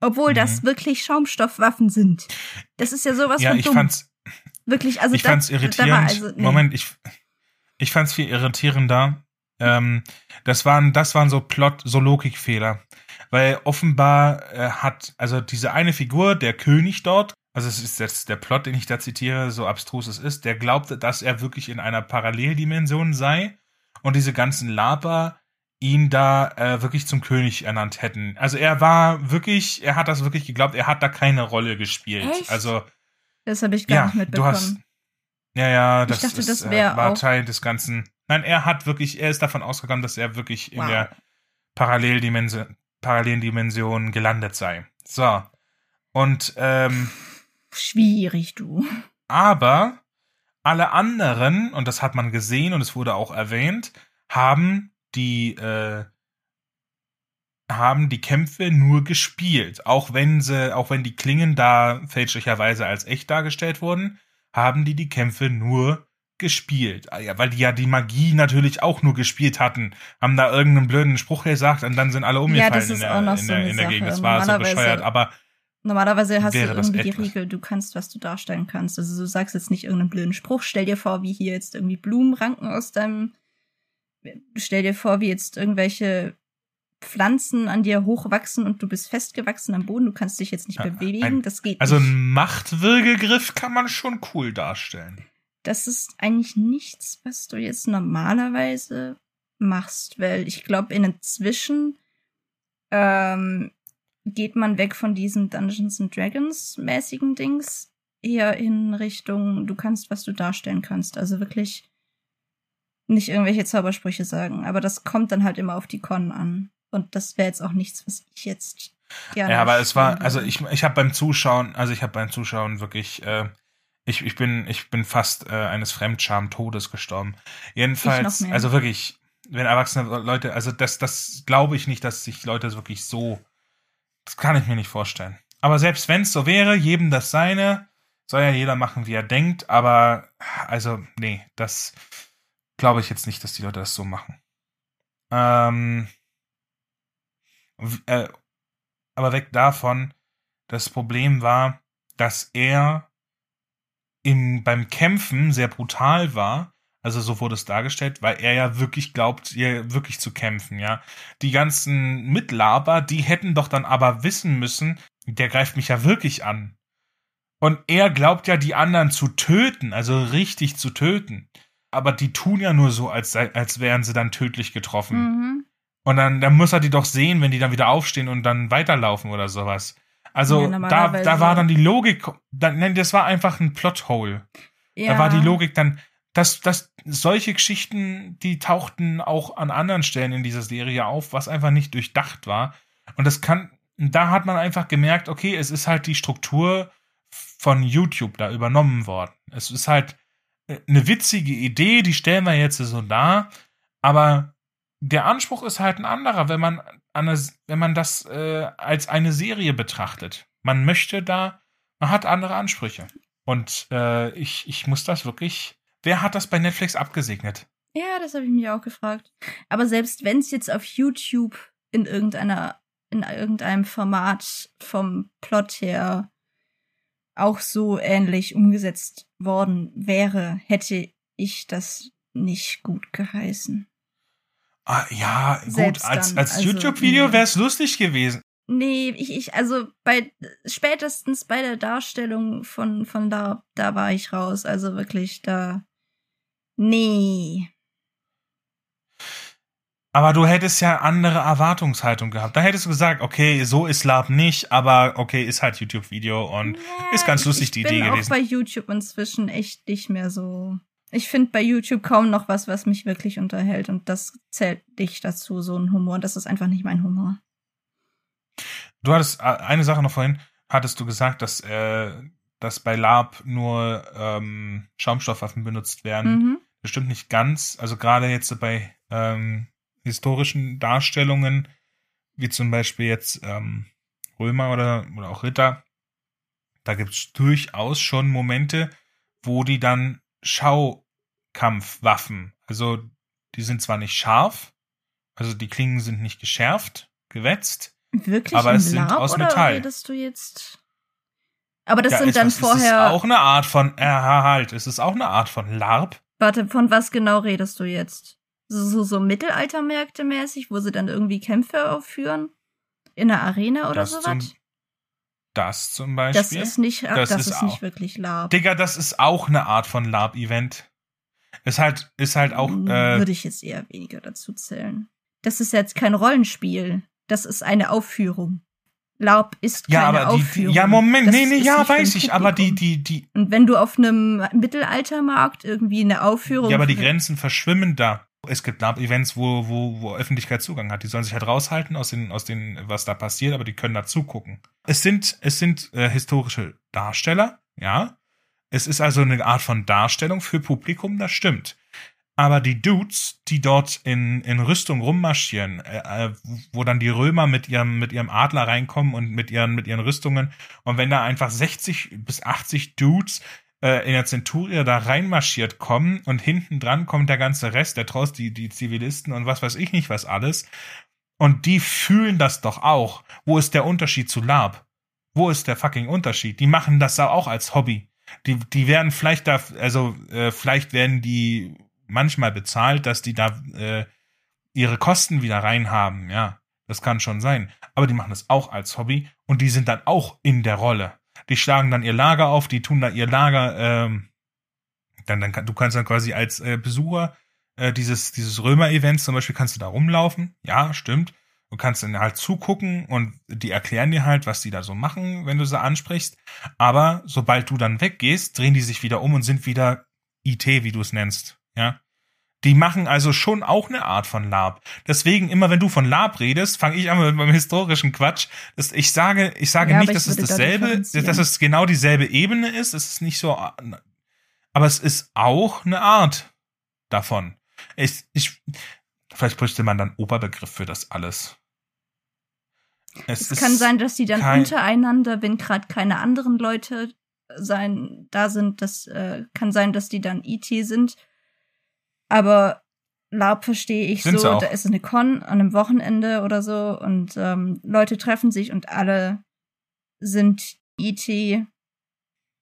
Obwohl das Mhm. wirklich Schaumstoffwaffen sind. Das ist ja sowas Ja, von ich dumm. fand's, wirklich, also ich da, fand's da irritierend. also, nee. Moment, ich, ich fand's viel irritierender. Ähm, das waren, das waren so Plot, so Logikfehler. Weil offenbar äh, hat, also diese eine Figur, der König dort, also es ist jetzt der Plot, den ich da zitiere, so abstrus es ist, der glaubte, dass er wirklich in einer Paralleldimension sei und diese ganzen Laber ihn da äh, wirklich zum König ernannt hätten. Also er war wirklich, er hat das wirklich geglaubt, er hat da keine Rolle gespielt. Echt? Also das habe ich gar ja, nicht du mitbekommen. hast. Ja, ja, das, dachte, ist, das äh, war Teil des Ganzen. Nein, er hat wirklich, er ist davon ausgegangen, dass er wirklich in Wow. der Paralleldimension, Paralleldimension gelandet sei. So. Und, ähm, Schwierig, du. aber alle anderen, und das hat man gesehen und es wurde auch erwähnt, haben die, äh, haben die Kämpfe nur gespielt. Auch wenn sie, auch wenn die Klingen da fälschlicherweise als echt dargestellt wurden, haben die die Kämpfe nur gespielt. Ah, Ja, weil die ja die Magie natürlich auch nur gespielt hatten. Haben da irgendeinen blöden Spruch gesagt und dann sind alle umgefallen das in ist der, in so der, in der Gegend. Das war so Normalerweise- bescheuert, aber Normalerweise hast du irgendwie die. Regel, du kannst, was du darstellen kannst. Also du sagst jetzt nicht irgendeinen blöden Spruch. Stell dir vor, wie hier jetzt irgendwie Blumenranken aus deinem. Stell dir vor, wie jetzt irgendwelche Pflanzen an dir hochwachsen und du bist festgewachsen am Boden. Du kannst dich jetzt nicht Ja, bewegen. ein- das geht also nicht. ein Machtwürgegriff kann man schon cool darstellen. Das ist eigentlich nichts, was du jetzt normalerweise machst, weil ich glaube, in inzwischen ähm, geht man weg von diesem Dungeons and Dragons mäßigen Dings eher in Richtung, du kannst, was du darstellen kannst. Also wirklich nicht irgendwelche Zaubersprüche sagen. Aber das kommt dann halt immer auf die Con an. Und das wäre jetzt auch nichts, was ich jetzt gerne. Ja, aber es war, also ich, ich habe beim Zuschauen, also ich habe beim Zuschauen wirklich, äh, ich, ich bin, ich bin fast äh, eines Fremdscham-Todes gestorben. Jedenfalls, also wirklich, wenn erwachsene Leute, also das, das glaube ich nicht, dass sich Leute wirklich so, das kann ich mir nicht vorstellen. Aber selbst wenn es so wäre, jedem das seine, soll ja jeder machen, wie er denkt, aber also, nee, das glaube ich jetzt nicht, dass die Leute das so machen. Ähm, äh, aber weg davon, das Problem war, dass er im, beim Kämpfen sehr brutal war. Also so wurde es dargestellt, weil er ja wirklich glaubt, hier wirklich zu kämpfen, ja. Die ganzen Mitlaber, die hätten doch dann aber wissen müssen, der greift mich ja wirklich an. Und er glaubt ja, die anderen zu töten, also richtig zu töten. Aber die tun ja nur so, als, als wären sie dann tödlich getroffen. Mhm. Und dann, dann muss er die doch sehen, wenn die dann wieder aufstehen und dann weiterlaufen oder sowas. Also Ja, da, da war dann die Logik, dann, nein, das war einfach ein Plothole. Ja. Da war die Logik dann, dass, dass solche Geschichten, die tauchten auch an anderen Stellen in dieser Serie auf, was einfach nicht durchdacht war. Und das kann, da hat man einfach gemerkt, okay, es ist halt die Struktur von YouTube da übernommen worden. Es ist halt äh, eine witzige Idee, die stellen wir jetzt so dar, aber der Anspruch ist halt ein anderer, wenn man, an eine, wenn man das äh, als eine Serie betrachtet. Man möchte da, man hat andere Ansprüche. Und äh, ich, ich muss das wirklich. Wer hat das bei Netflix abgesegnet? Ja, das habe ich mich auch gefragt. Aber selbst wenn es jetzt auf YouTube in irgendeiner, in irgendeinem Format vom Plot her auch so ähnlich umgesetzt worden wäre, hätte ich das nicht gut geheißen. Ah, ja, gut, Selbst als, dann, als also, YouTube-Video wäre es lustig gewesen. Nee, ich, ich, also bei spätestens bei der Darstellung von, von da, da war ich raus. Also wirklich da. Nee. Aber du hättest ja andere Erwartungshaltung gehabt. Da hättest du gesagt, okay, so ist Lab nicht, aber okay, ist halt YouTube-Video und Ja, ist ganz ich- lustig ich die bin Idee auch gewesen. bei YouTube inzwischen echt nicht mehr so. Ich finde bei YouTube kaum noch was, was mich wirklich unterhält. Und das zählt nicht dazu, so ein Humor. Das ist einfach nicht mein Humor. Du hattest äh, eine Sache noch vorhin, hattest du gesagt, dass, äh, dass bei Lab nur ähm, Schaumstoffwaffen benutzt werden. Mhm. Das stimmt nicht ganz. Also gerade jetzt bei ähm, historischen Darstellungen, wie zum Beispiel jetzt ähm, Römer oder, oder auch Ritter, da gibt es durchaus schon Momente, wo die dann Schaukampfwaffen, also die sind zwar nicht scharf, also die Klingen sind nicht geschärft, gewetzt, Wirklich Aber es sind Lab aus oder Metall. redest du jetzt? Aber das Ja, sind ist, dann was- Es ist vorher. auch eine Art von, äh, halt, es ist auch eine Art von LARP. Warte, von was genau redest du jetzt? So, so, so Mittelaltermärkte mäßig, wo sie dann irgendwie Kämpfe aufführen? In der Arena oder Das sowas? zum Das zum Beispiel. Das ist nicht, Das das, ist ist, nicht wirklich Lab. Digga, das ist auch eine Art von LARP-Event. Ist halt, ist halt auch, Hm, äh, Würde ich jetzt eher weniger dazu zählen. Das ist jetzt kein Rollenspiel. Das ist eine Aufführung. Laub ist keine ja, aber die, die, Aufführung. ja, Moment, Das nee, nee, ja, weiß ich, aber die, die, die, Und wenn du auf einem Mittelaltermarkt irgendwie eine Aufführung. ja, aber die Grenzen verschwimmen da. Es gibt LARP-Events, wo, wo, wo Öffentlichkeit Zugang hat. Die sollen sich halt raushalten aus den, aus den, was da passiert, aber die können da zugucken. Es sind, es sind äh, historische Darsteller, ja. Es ist also eine Art von Darstellung für Publikum, das stimmt. Aber die Dudes, die dort in, in Rüstung rummarschieren, äh, äh, wo dann die Römer mit ihrem, mit ihrem Adler reinkommen und mit ihren, mit ihren Rüstungen, und wenn da einfach 60 bis 80 Dudes äh, in der Zenturia da reinmarschiert kommen und hinten dran kommt der ganze Rest, der Trost, die, die Zivilisten und was weiß ich nicht was alles. Und die fühlen das doch auch. Wo ist der Unterschied zu Lab? Wo ist der fucking Unterschied? Die machen das auch als Hobby. Die, die werden vielleicht da, also äh, vielleicht werden die manchmal bezahlt, dass die da äh, ihre Kosten wieder reinhaben, ja. Das kann schon sein. Aber die machen das auch als Hobby und die sind dann auch in der Rolle. Die schlagen dann ihr Lager auf, die tun da ihr Lager, ähm, dann, dann du kannst dann quasi als äh, Besucher äh, dieses, dieses Römer-Events zum Beispiel kannst du da rumlaufen. Ja, stimmt. Du kannst dann halt zugucken und die erklären dir halt, was die da so machen, wenn du sie ansprichst. Aber sobald du dann weggehst, drehen die sich wieder um und sind wieder IT, wie du es nennst. Ja. Die machen also schon auch eine Art von Lab. Deswegen, immer wenn du von Lab redest, fange ich an mit meinem historischen Quatsch. Das, ich sage, ich sage ja, nicht, dass es dasselbe, dass es genau dieselbe Ebene ist. Es ist nicht so, aber es ist auch eine Art davon. Ich, ich, vielleicht bräuchte man dann Oberbegriff für das alles. Es, es kann sein, dass die dann untereinander, wenn gerade keine anderen Leute sein, da sind, das äh, kann sein, dass die dann IT sind aber Laub verstehe ich Sind so, da ist eine Con an einem Wochenende oder so und ähm, Leute treffen sich und alle sind IT,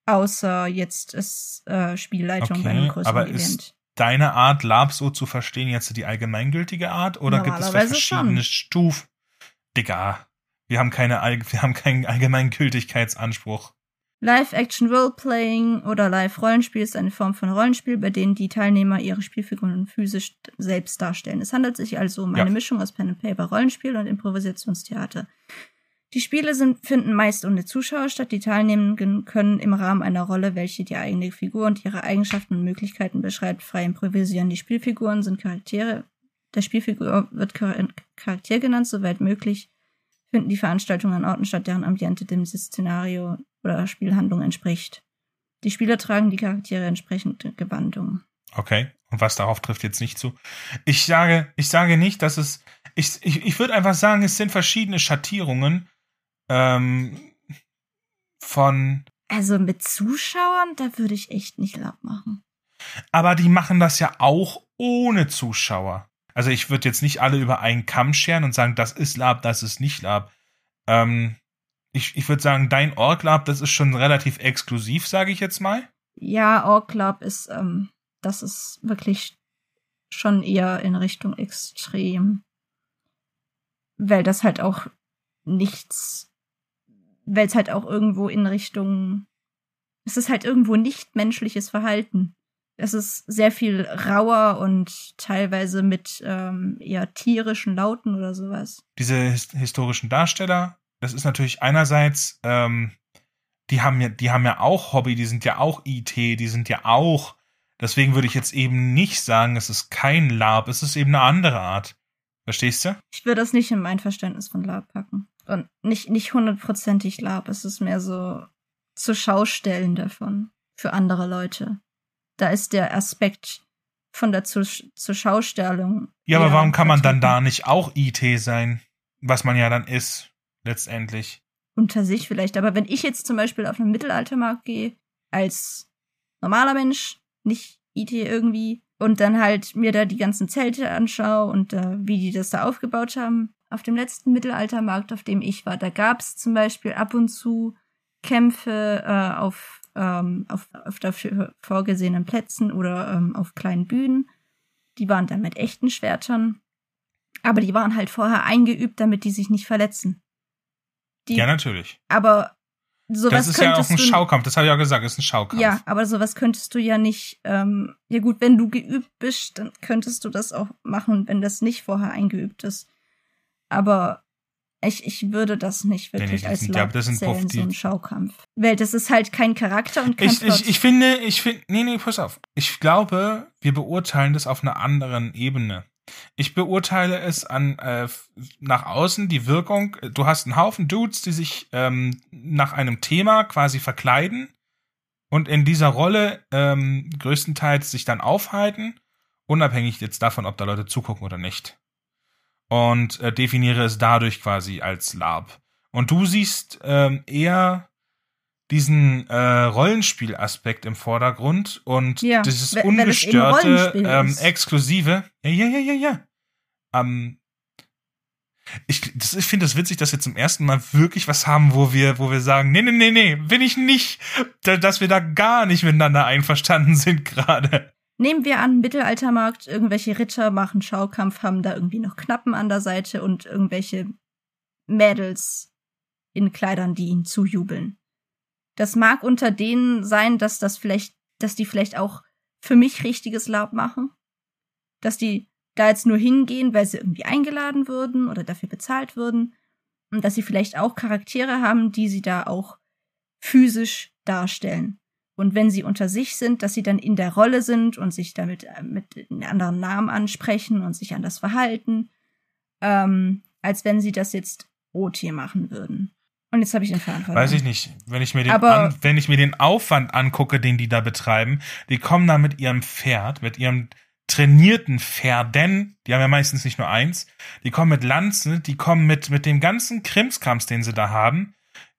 außer jetzt ist äh, Spielleitung okay, bei einem größeren aber Event. Ist deine Art, Lab so zu verstehen, jetzt die allgemeingültige Art oder gibt es verschiedene Stufen? Digga, wir haben keine, wir haben keinen Allgemeingültigkeitsanspruch. Live-Action-Roleplaying oder Live-Rollenspiel ist eine Form von Rollenspiel, bei denen die Teilnehmer ihre Spielfiguren physisch selbst darstellen. Es handelt sich also um eine Mischung aus Pen and Paper, Rollenspiel und Improvisationstheater. Die Spiele sind, finden meist ohne Zuschauer statt. Die Teilnehmenden können im Rahmen einer Rolle, welche die eigene Figur und ihre Eigenschaften und Möglichkeiten beschreibt, frei improvisieren. Die Spielfiguren sind Charaktere. Der Spielfigur wird Charakter genannt, soweit möglich finden die Veranstaltungen an Orten statt, deren Ambiente dem Szenario oder Spielhandlung entspricht. Die Spieler tragen die Charaktere entsprechende Gewandung. Okay. Und was darauf trifft jetzt nicht zu? Ich sage, ich sage nicht, dass es. Ich, ich, ich würde einfach sagen, es sind verschiedene Schattierungen ähm, von. Also mit Zuschauern, da würde ich echt nicht laut machen. Aber die machen das ja auch ohne Zuschauer. Also ich würde jetzt nicht alle über einen Kamm scheren und sagen, das ist Lab, das ist nicht Lab. Ähm, ich, ich würde sagen, dein Org Lab, das ist schon relativ exklusiv, sage ich jetzt mal. Ja, Org Lab ist, ähm, das ist wirklich schon eher in Richtung extrem. Weil das halt auch nichts, weil es halt auch irgendwo in Richtung, es ist halt irgendwo nicht menschliches Verhalten. Es ist sehr viel rauer und teilweise mit ähm, eher tierischen Lauten oder sowas. Diese his historischen Darsteller, das ist natürlich einerseits, ähm, die haben ja, die haben ja auch Hobby, die sind ja auch IT, die sind ja auch. Deswegen würde ich jetzt eben nicht sagen, es ist kein Lab, es ist eben eine andere Art. Verstehst du? Ich würde das nicht in mein Verständnis von Lab packen. Und nicht, nicht hundertprozentig Lab, es ist mehr so zu Schaustellen davon. Für andere Leute da ist der Aspekt von der Zur Schaustellung. Ja, aber warum kann man dann da nicht auch IT sein? Was man ja dann ist, letztendlich. Unter sich vielleicht. Aber wenn ich jetzt zum Beispiel auf einen Mittelaltermarkt gehe, als normaler Mensch, nicht IT irgendwie, und dann halt mir da die ganzen Zelte anschaue und äh, wie die das da aufgebaut haben. Auf dem letzten Mittelaltermarkt, auf dem ich war, da gab es zum Beispiel ab und zu Kämpfe äh, auf ähm, auf, auf dafür vorgesehenen Plätzen oder ähm, auf kleinen Bühnen. Die waren dann mit echten Schwertern. Aber die waren halt vorher eingeübt, damit die sich nicht verletzen. Die, ja, natürlich. Aber sowas Das ist ja auch ein Schaukampf, das habe ich ja gesagt, ist ein Schaukampf. Ja, aber sowas könntest du ja nicht, ähm, ja gut, wenn du geübt bist, dann könntest du das auch machen, wenn das nicht vorher eingeübt ist. Aber ich, ich würde das nicht wirklich nee, nee, als sind, ja, das sind zählen, so ein Schaukampf. Weil das ist halt kein Charakter und kein ich, ich, ich finde, ich finde, nee, nee, pass auf. Ich glaube, wir beurteilen das auf einer anderen Ebene. Ich beurteile es an äh, nach außen die Wirkung. Du hast einen Haufen Dudes, die sich ähm, nach einem Thema quasi verkleiden und in dieser Rolle ähm, größtenteils sich dann aufhalten, unabhängig jetzt davon, ob da Leute zugucken oder nicht und äh, definiere es dadurch quasi als Lab. Und du siehst ähm, eher diesen äh, Rollenspielaspekt im Vordergrund und Ja, dieses ungestörte, ähm, exklusive. Ja, ja, ja, ja, ja. Ähm, ich, das, ich finde es das witzig, dass wir zum ersten Mal wirklich was haben, wo wir, wo wir sagen, nee, nee, nee, nee, bin ich nicht, Da- dass wir da gar nicht miteinander einverstanden sind gerade. Nehmen wir an, Mittelaltermarkt, irgendwelche Ritter machen Schaukampf, haben da irgendwie noch Knappen an der Seite und irgendwelche Mädels in Kleidern, die ihnen zujubeln. Das mag unter denen sein, dass das vielleicht, dass die vielleicht auch für mich richtiges Laub machen. Dass die da jetzt nur hingehen, weil sie irgendwie eingeladen würden oder dafür bezahlt würden. Und dass sie vielleicht auch Charaktere haben, die sie da auch physisch darstellen. Und wenn sie unter sich sind, dass sie dann in der Rolle sind und sich damit äh, mit einem anderen Namen ansprechen und sich anders verhalten, ähm, als wenn sie das jetzt OT machen würden. Und jetzt habe ich den verloren. Weiß ich nicht. Wenn ich mir den, Aber- an, wenn ich mir den Aufwand angucke, den die da betreiben, die kommen da mit ihrem Pferd, mit ihrem trainierten Pferden, die haben ja meistens nicht nur eins, die kommen mit Lanzen, die kommen mit, mit dem ganzen Krimskrams, den sie da haben.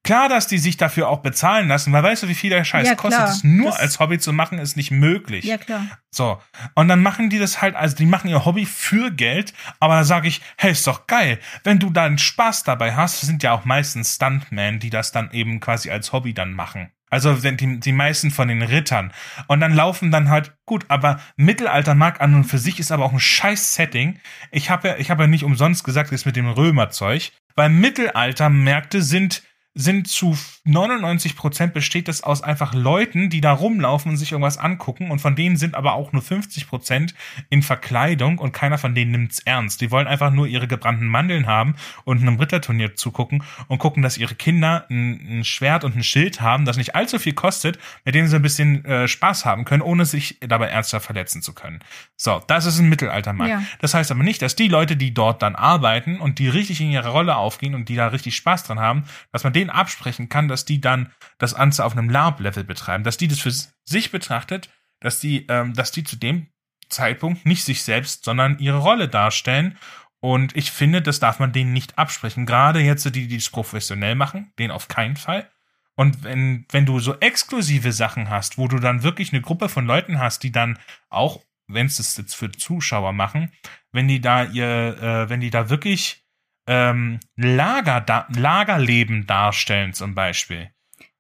Klar, dass die sich dafür auch bezahlen lassen, weil weißt du, wie viel der Scheiß Ja, kostet? Das nur Das- als Hobby zu machen, ist nicht möglich. Ja, klar. So. Und dann machen die das halt, also die machen ihr Hobby für Geld, aber da sage ich, hey, ist doch geil. Wenn du dann Spaß dabei hast, sind ja auch meistens Stuntmen, die das dann eben quasi als Hobby dann machen. Also die, die meisten von den Rittern. Und dann laufen dann halt, gut, aber Mittelaltermarkt an und für sich ist aber auch ein scheiß Setting. Ich habe ja, ich habe ja nicht umsonst gesagt, das mit dem Römerzeug, weil Mittelaltermärkte sind sind zu 99 Prozent besteht es aus einfach Leuten, die da rumlaufen und sich irgendwas angucken und von denen sind aber auch nur 50 Prozent in Verkleidung und keiner von denen nimmt's ernst. Die wollen einfach nur ihre gebrannten Mandeln haben und einem Ritterturnier zugucken und gucken, dass ihre Kinder ein, ein Schwert und ein Schild haben, das nicht allzu viel kostet, mit dem sie ein bisschen äh, Spaß haben können, ohne sich dabei ernsthaft verletzen zu können. So, das ist ein Mittelaltermarkt. Ja. Das heißt aber nicht, dass die Leute, die dort dann arbeiten und die richtig in ihre Rolle aufgehen und die da richtig Spaß dran haben, dass man denen absprechen kann, dass die dann das Ganze auf einem LARP-Level betreiben, dass die das für sich betrachtet, dass die, ähm, dass die zu dem Zeitpunkt nicht sich selbst, sondern ihre Rolle darstellen. Und ich finde, das darf man denen nicht absprechen. Gerade jetzt die, die es professionell machen, denen auf keinen Fall. Und wenn, wenn du so exklusive Sachen hast, wo du dann wirklich eine Gruppe von Leuten hast, die dann auch, wenn es das jetzt für Zuschauer machen, wenn die da ihr, äh, wenn die da wirklich ähm, Lager da, Lagerleben darstellen zum Beispiel,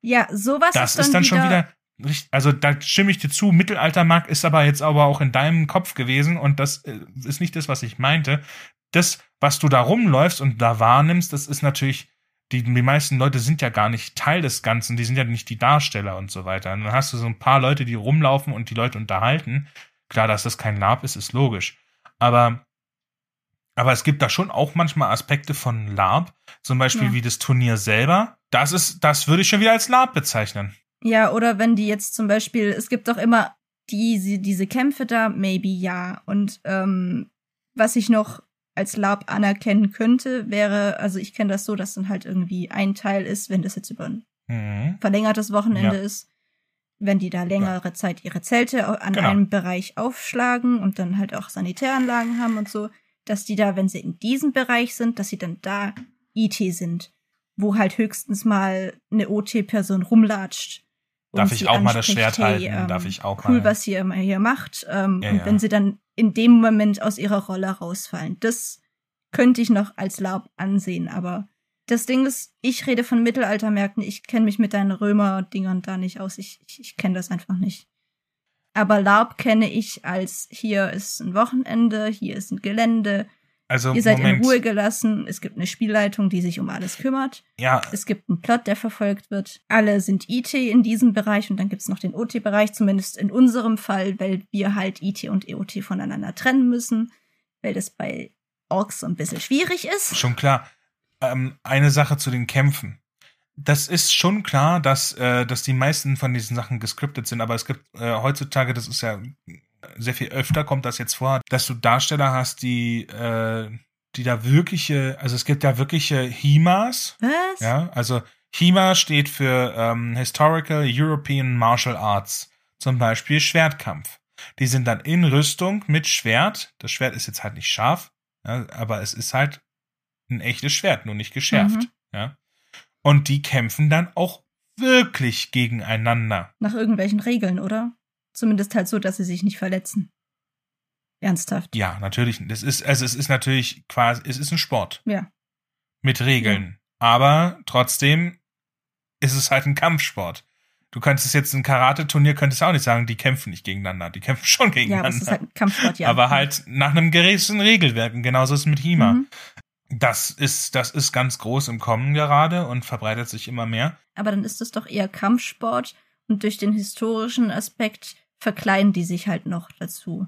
Ja, sowas das ist dann, schon wieder richtig, also da stimme ich dir zu, Mittelaltermarkt ist aber jetzt aber auch in deinem Kopf gewesen und das äh, ist nicht das, was ich meinte. Das, was du da rumläufst und da wahrnimmst, das ist natürlich, die, die meisten Leute sind ja gar nicht Teil des Ganzen, die sind ja nicht die Darsteller und so weiter. Und dann hast du so ein paar Leute, die rumlaufen und die Leute unterhalten. Klar, dass das kein Lab ist, ist logisch. Aber aber es gibt da schon auch manchmal Aspekte von LARP, zum Beispiel Ja. wie das Turnier selber. Das ist, das würde ich schon wieder als LARP bezeichnen. Ja, oder wenn die jetzt zum Beispiel, es gibt doch immer diese, diese Kämpfe da, maybe ja. Und ähm, was ich noch als LARP anerkennen könnte, wäre, also ich kenne das so, dass dann halt irgendwie ein Teil ist, wenn das jetzt über ein Mhm. verlängertes Wochenende Ja. ist, wenn die da längere Zeit ihre Zelte an Genau. einem Bereich aufschlagen und dann halt auch Sanitäranlagen haben und so, dass die da, wenn sie in diesem Bereich sind, dass sie dann da IT sind, wo halt höchstens mal eine OT-Person rumlatscht. Darf ich auch mal das Schwert hey, halten? ähm, Darf ich auch cool, mal? was ihr immer hier macht. Ähm, Ja, und ja. wenn sie dann in dem Moment aus ihrer Rolle rausfallen, das könnte ich noch als Laub ansehen, aber das Ding ist, ich rede von Mittelaltermärkten, ich kenne mich mit deinen Römer-Dingern da nicht aus, ich, ich, ich kenne das einfach nicht. Aber LARP kenne ich als hier ist ein Wochenende, hier ist ein Gelände, Also, ihr seid Moment. in Ruhe gelassen, es gibt eine Spielleitung, die sich um alles kümmert, Ja, es gibt einen Plot, der verfolgt wird, alle sind IT in diesem Bereich und dann gibt's noch den OT-Bereich, zumindest in unserem Fall, weil wir halt IT und EOT voneinander trennen müssen, weil das bei Orks so ein bisschen schwierig ist. schon klar. Ähm, eine Sache zu den Kämpfen. Das ist schon klar, dass, äh, dass die meisten von diesen Sachen gescriptet sind, aber es gibt äh, heutzutage, das ist ja sehr viel öfter, kommt das jetzt vor, dass du Darsteller hast, die, äh, die da wirkliche, also es gibt ja wirkliche HIMAs, Was? Ja, also HIMA steht für ähm, Historical European Martial Arts, zum Beispiel Schwertkampf. Die sind dann in Rüstung mit Schwert. Das Schwert ist jetzt halt nicht scharf, ja, aber es ist halt ein echtes Schwert, nur nicht geschärft. Mhm. Ja. Und die kämpfen dann auch wirklich gegeneinander. Nach irgendwelchen Regeln, oder? Zumindest halt so, dass sie sich nicht verletzen. Ernsthaft. Ja, natürlich. Das ist, also es ist natürlich quasi, es ist ein Sport. Ja. Mit Regeln. Aber trotzdem ist es halt ein Kampfsport. Du könntest jetzt ein Karate-Turnier, könntest auch nicht sagen, die kämpfen nicht gegeneinander. Die kämpfen schon Ja, gegeneinander. aber es ist halt ein Kampfsport, ja. Aber halt nach einem geregelten Regelwerk. Und genauso ist es mit HEMA. Mhm. Das ist, das ist ganz groß im Kommen gerade und verbreitet sich immer mehr. Aber dann ist es doch eher Kampfsport und durch den historischen Aspekt verkleiden die sich halt noch dazu.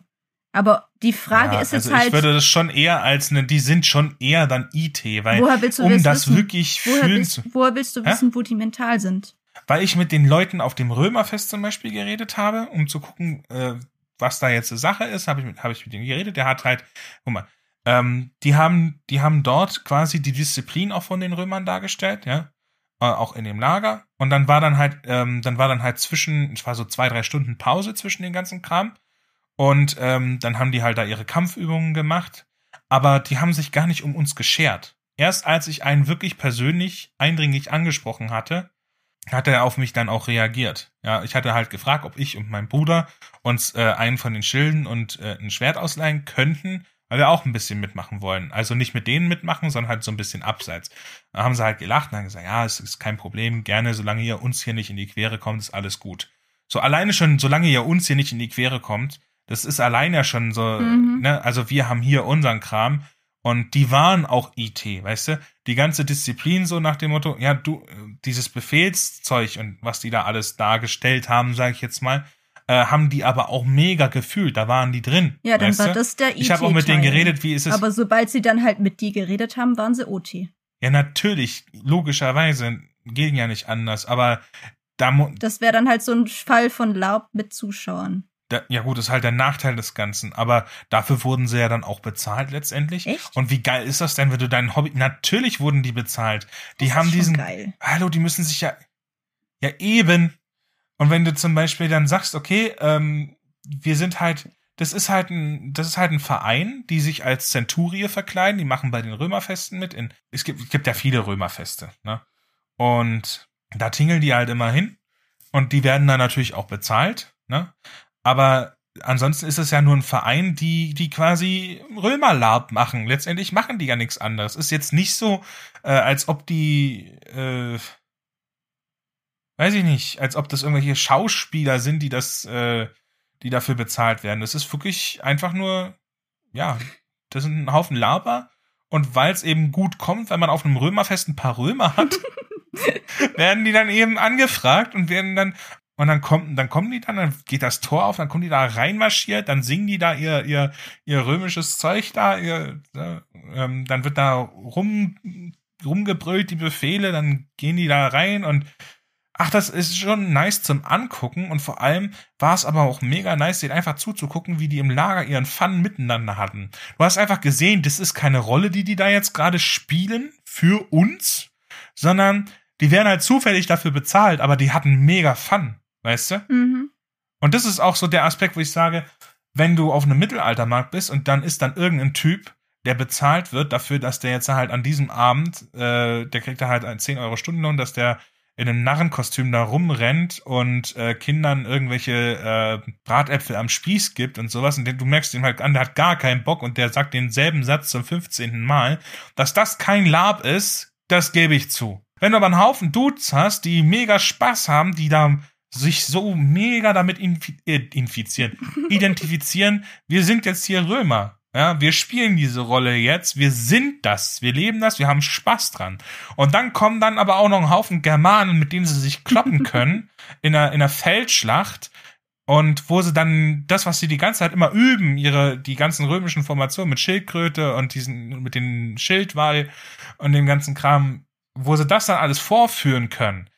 Aber die Frage Ja, ist jetzt also halt, ich würde das schon eher als eine, die sind schon eher dann IT, weil woher willst du um das wissen? wirklich woher, fühlen willst, zu, woher willst du Hä? wissen, wo die mental sind? weil ich mit den Leuten auf dem Römerfest zum Beispiel geredet habe, um zu gucken, äh, was da jetzt eine Sache ist, habe ich mit, habe ich mit ihm geredet. Der hat halt, guck mal, ähm, die haben, die haben dort quasi die Disziplin auch von den Römern dargestellt, ja, äh, auch in dem Lager. Und dann war dann halt, ähm, dann war dann halt zwischen, es war so zwei, drei Stunden Pause zwischen den ganzen Kram. Und ähm, dann haben die halt da ihre Kampfübungen gemacht. Aber die haben sich gar nicht um uns geschert. Erst als ich einen wirklich persönlich eindringlich angesprochen hatte, hat er auf mich dann auch reagiert. Ja, ich hatte halt gefragt, ob ich und mein Bruder uns äh, einen von den Schilden und äh, ein Schwert ausleihen könnten, weil wir auch ein bisschen mitmachen wollen. Also nicht mit denen mitmachen, sondern halt so ein bisschen abseits. Da haben sie halt gelacht und haben gesagt, ja, es ist kein Problem, gerne, solange ihr uns hier nicht in die Quere kommt, ist alles gut. So alleine schon, solange ihr uns hier nicht in die Quere kommt, das ist allein ja schon so, Mhm. ne, also wir haben hier unseren Kram und die waren auch IT, weißt du? Die ganze Disziplin so nach dem Motto, ja, du, äh, dieses Befehlszeug und was die da alles dargestellt haben, sage ich jetzt mal, äh, haben die aber auch mega gefühlt, da waren die drin. Ja, dann war du? das der IT. Ich habe auch mit denen geredet, wie ist es? Aber sobald sie dann halt mit dir geredet haben, waren sie OT. ja, natürlich, logischerweise, ging ja nicht anders, aber da, mu- Das wäre dann halt so ein Fall von Laub mit Zuschauern. da, ja gut, das ist halt der Nachteil des Ganzen, aber dafür wurden sie ja dann auch bezahlt letztendlich. Echt? Und wie geil ist das denn, wenn du dein Hobby, natürlich wurden die bezahlt. Die Das haben diesen, Geil. hallo, die müssen sich ja, ja eben. Und wenn du zum Beispiel dann sagst, okay, ähm, wir sind halt, das ist halt ein, das ist halt ein Verein, die sich als Zenturie verkleiden, die machen bei den Römerfesten mit. In, es gibt, es gibt ja viele Römerfeste, ne? Und da tingeln die halt immer hin. Und die werden dann natürlich auch bezahlt, ne? Aber ansonsten ist es ja nur ein Verein, die, die quasi Römerlab machen. Letztendlich machen die ja nichts anderes. Ist jetzt nicht so, äh, als ob die, äh, weiß ich nicht, als ob das irgendwelche Schauspieler sind, die das, äh, die dafür bezahlt werden. Das ist wirklich einfach nur, ja, das sind ein Haufen Laber. Und weil es eben gut kommt, wenn man auf einem Römerfest ein paar Römer hat, werden die dann eben angefragt und werden dann, und dann kommen, dann kommen die dann, dann geht das Tor auf, dann kommen die da reinmarschiert, dann singen die da ihr, ihr, ihr römisches Zeug da, ihr, äh, ähm, dann wird da rum, rumgebrüllt, die Befehle, dann gehen die da rein und ach, das ist schon nice zum Angucken und vor allem war es aber auch mega nice, denen einfach zuzugucken, wie die im Lager ihren Fun miteinander hatten. Du hast einfach gesehen, das ist keine Rolle, die die da jetzt gerade spielen für uns, sondern die werden halt zufällig dafür bezahlt, aber die hatten mega Fun, weißt du? Mhm. Und das ist auch so der Aspekt, wo ich sage, wenn du auf einem Mittelaltermarkt bist und dann ist dann irgendein Typ, der bezahlt wird dafür, dass der jetzt halt an diesem Abend, äh, der kriegt da halt einen 10 Euro Stundenlohn, dass der in einem Narrenkostüm da rumrennt und äh, Kindern irgendwelche äh, Bratäpfel am Spieß gibt und sowas. Und du merkst ihm halt an, der hat gar keinen Bock und der sagt denselben Satz zum 15. Mal. Dass das kein Lab ist, das gebe ich zu. Wenn du aber einen Haufen Dudes hast, die mega Spaß haben, die da sich so mega damit äh, infizieren, identifizieren, wir sind jetzt hier Römer. Ja, wir spielen diese Rolle jetzt, wir sind das, wir leben das, wir haben Spaß dran. Und dann kommen dann aber auch noch ein Haufen Germanen, mit denen sie sich kloppen können in einer, in einer Feldschlacht. Und wo sie dann das, was sie die ganze Zeit immer üben, ihre, die ganzen römischen Formationen mit Schildkröte und diesen, mit den Schildwall und dem ganzen Kram, wo sie das dann alles vorführen können.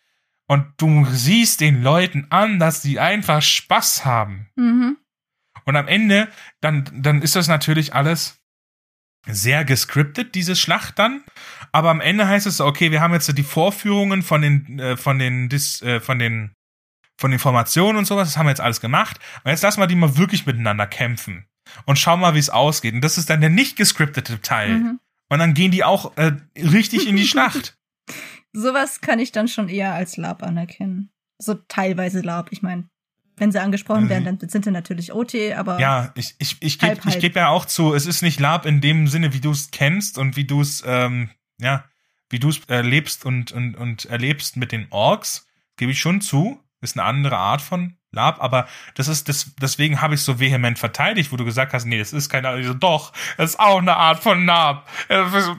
Und du siehst den Leuten an, dass sie einfach Spaß haben. Mhm. Und am Ende, dann, dann ist das natürlich alles sehr gescriptet, diese Schlacht dann. Aber am Ende heißt es so, okay, wir haben jetzt die Vorführungen von den, äh, von den, Dis, äh, von den, von den Formationen und sowas, das haben wir jetzt alles gemacht. Und jetzt lassen wir die mal wirklich miteinander kämpfen. Und schauen mal, wie es ausgeht. Und das ist dann der nicht gescriptete Teil. Mhm. Und dann gehen die auch äh, richtig in die Schlacht. sowas kann ich dann schon eher als Lab anerkennen. So teilweise Lab. Ich meine, wenn sie angesprochen Mhm. werden, dann sind sie natürlich OT, aber Ja, ich, ich, ich gebe ich geb ja auch zu, es ist nicht Lab in dem Sinne, wie du es kennst und wie du es, ähm, ja, wie du es erlebst und, und, und erlebst mit den Orks, gebe ich schon zu. Ist eine andere Art von Lab, aber das ist, das, deswegen habe ich so vehement verteidigt, wo du gesagt hast, nee, das ist keine Art. Ich so, doch, das ist auch eine Art von Lab. Ja, so.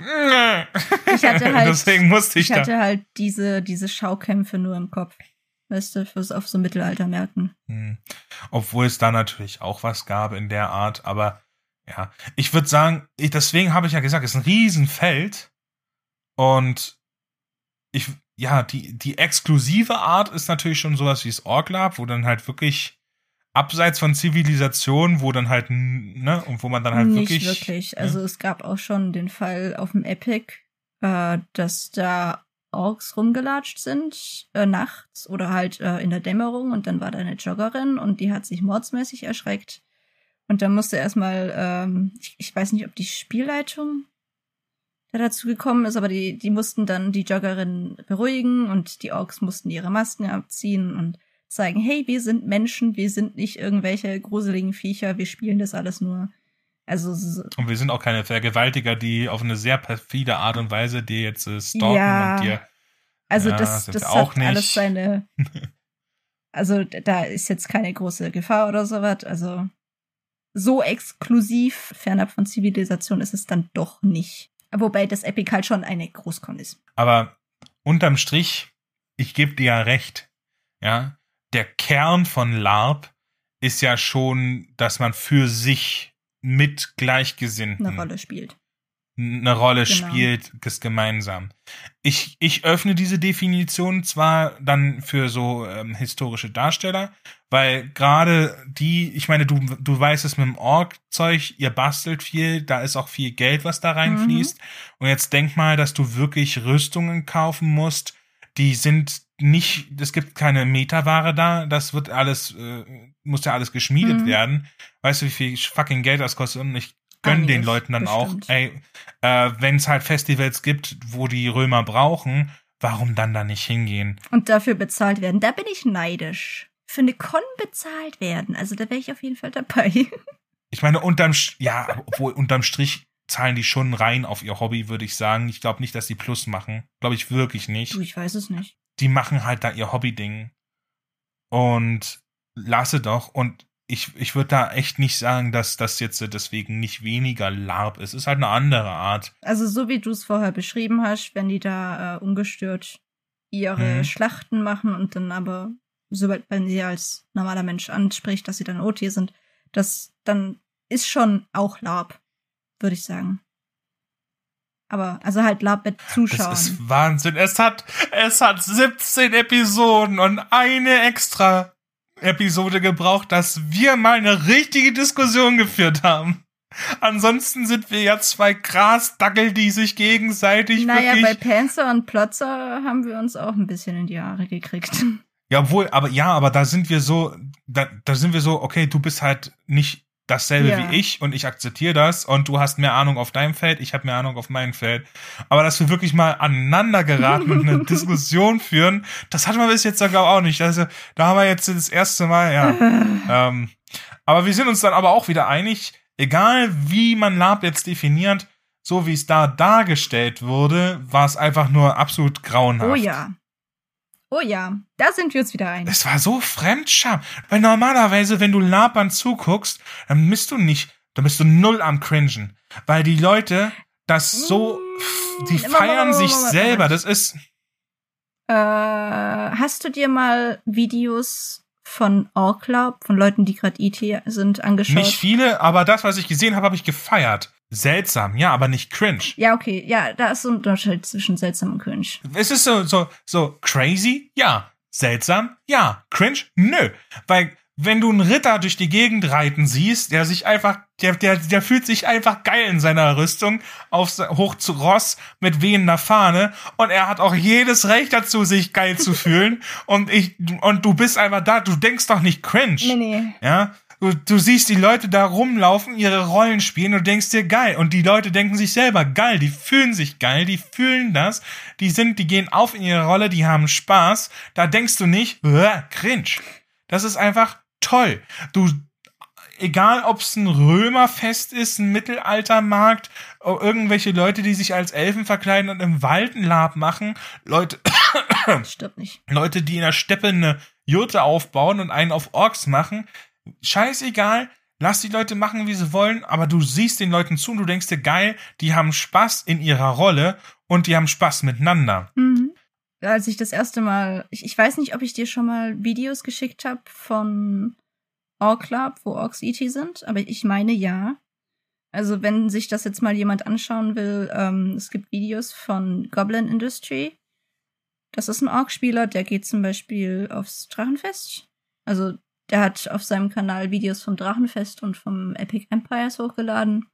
Ich hatte halt- deswegen musste ich, ich hatte da. halt diese, diese Schaukämpfe nur im Kopf. Weißt du, fürs auf so Mittelaltermärkten. Hm. Obwohl es da natürlich auch was gab in der Art, aber ja, ich würde sagen, ich, deswegen habe ich ja gesagt, es ist ein Riesenfeld und ich, ja, die, die exklusive Art ist natürlich schon sowas wie das Orc Lab, wo dann halt wirklich abseits von Zivilisation, wo dann halt, ne, und wo man dann halt Nicht wirklich. wirklich. ja. Also es gab auch schon den Fall auf dem Epic, äh, dass da Orks rumgelatscht sind, äh, nachts oder halt äh, in der Dämmerung und dann war da eine Joggerin und die hat sich mordsmäßig erschreckt. Und dann musste erstmal, ähm, ich, ich weiß nicht, ob die Spielleitung da dazu gekommen ist, aber die, die mussten dann die Joggerin beruhigen und die Orks mussten ihre Masken abziehen und zeigen, hey, wir sind Menschen, wir sind nicht irgendwelche gruseligen Viecher, wir spielen das alles nur. Also so- Und wir sind auch keine Vergewaltiger, die auf eine sehr perfide Art und Weise dir jetzt äh, stalken Ja. und dir. Also Ja, das, das wir hat auch nicht. alles seine. Also da ist jetzt keine große Gefahr oder sowas. Also so exklusiv fernab von Zivilisation ist es dann doch nicht. Wobei das Epic halt schon eine Großkon ist. Aber unterm Strich, ich gebe dir ja recht, ja, der Kern von LARP ist ja schon, dass man für sich mit Gleichgesinnten Eine Rolle spielt. eine Rolle Genau. spielt, das gemeinsam. Ich, ich öffne diese Definition zwar dann für so ähm, historische Darsteller, weil gerade die, ich meine, du, du weißt es mit dem Org-Zeug, ihr bastelt viel, da ist auch viel Geld, was da reinfließt. Und jetzt denk mal, dass du wirklich Rüstungen kaufen musst, die sind nicht, es gibt keine Metaware da, das wird alles, äh, muss ja alles geschmiedet Mhm. werden. Weißt du, wie viel fucking Geld das kostet? Und ich gönn den Leuten dann bestimmt. auch, ey, äh, wenn es halt Festivals gibt, wo die Römer brauchen, warum dann da nicht hingehen? Und dafür bezahlt werden. Da bin ich neidisch. Für eine Con bezahlt werden. Also da wäre ich auf jeden Fall dabei. Ich meine, unterm, ja, obwohl unterm Strich zahlen die schon rein auf ihr Hobby, würde ich sagen. Ich glaube nicht, dass die Plus machen. Glaube ich wirklich nicht. Du, ich weiß es nicht. Die machen halt da ihr Hobby-Ding. Und lasse doch. Und ich, ich würde da echt nicht sagen, dass das jetzt deswegen nicht weniger LARP ist. Es ist halt eine andere Art. Also so wie du es vorher beschrieben hast, wenn die da äh, ungestört ihre Mhm. Schlachten machen und dann aber, sobald man sie als normaler Mensch anspricht, dass sie dann OT sind, das dann ist schon auch Lab, würde ich sagen. Aber, also halt Lab mit Zuschauern. Das ist Wahnsinn. Es hat, es hat 17 Episoden und eine extra Episode gebraucht, dass wir mal eine richtige Diskussion geführt haben. Ansonsten sind wir ja zwei Grasdackel, die sich gegenseitig naja, bei Panzer und Plotzer haben wir uns auch ein bisschen in die Haare gekriegt. Ja, obwohl, aber ja, aber da sind wir so, da, da sind wir so, okay, du bist halt nicht dasselbe Ja. wie ich und ich akzeptiere das und du hast mehr Ahnung auf deinem Feld, ich habe mehr Ahnung auf meinem Feld. Aber dass wir wirklich mal aneinander geraten und eine Diskussion führen, das hatten wir bis jetzt sogar auch nicht. Also da haben wir jetzt das erste Mal, ja. ähm, aber wir sind uns dann aber auch wieder einig, egal wie man Lab jetzt definiert, so wie es da dargestellt wurde, war es einfach nur absolut grauenhaft. oh ja. Oh ja, da sind wir uns wieder einig. Es war so Fremdscham. Weil normalerweise, wenn du Labern zuguckst, dann bist du nicht, dann bist du null am Cringen. Weil die Leute das so, Mm, die feiern sich selber. Das ist, Äh, hast du dir mal Videos von Orclub, von Leuten, die gerade IT sind, angeschaut? nicht viele, aber das, was ich gesehen habe, habe ich gefeiert. Seltsam, ja, aber nicht cringe. ja, okay, ja, da ist so ein Unterschied zwischen seltsam und cringe. Es ist so, so, so crazy, ja. Seltsam, ja. Cringe, nö. Weil, wenn du einen Ritter durch die Gegend reiten siehst, der sich einfach, der, der, der fühlt sich einfach geil in seiner Rüstung, auf, hoch zu Ross mit wehender Fahne und er hat auch jedes Recht dazu, sich geil zu fühlen und ich, und du bist einfach da, du denkst doch nicht cringe. Nee, nee. Ja, Du, du siehst die Leute da rumlaufen, ihre Rollen spielen und denkst dir geil. Und die Leute denken sich selber geil, die fühlen sich geil, die fühlen das, die sind, die gehen auf in ihre Rolle, die haben Spaß. Da denkst du nicht, cringe. Das ist einfach toll. Du, egal ob es ein Römerfest ist, ein Mittelaltermarkt, irgendwelche Leute, die sich als Elfen verkleiden und im Wald ein Lab machen, Leute, Stimmt nicht. Leute, die in der Steppe eine Jurte aufbauen und einen auf Orks machen, scheißegal, lass die Leute machen, wie sie wollen, aber du siehst den Leuten zu und du denkst dir, geil, die haben Spaß in ihrer Rolle und die haben Spaß miteinander. Mhm. Als ich das erste Mal, ich, ich weiß nicht, ob ich dir schon mal Videos geschickt habe von Orc Club, wo Orks ET sind, aber ich meine ja. Also wenn sich das jetzt mal jemand anschauen will, ähm, es gibt Videos von Goblin Industry. Das ist ein Orc-Spieler, der geht zum Beispiel aufs Drachenfest. Also der hat auf seinem Kanal Videos vom Drachenfest und vom Epic Empires hochgeladen.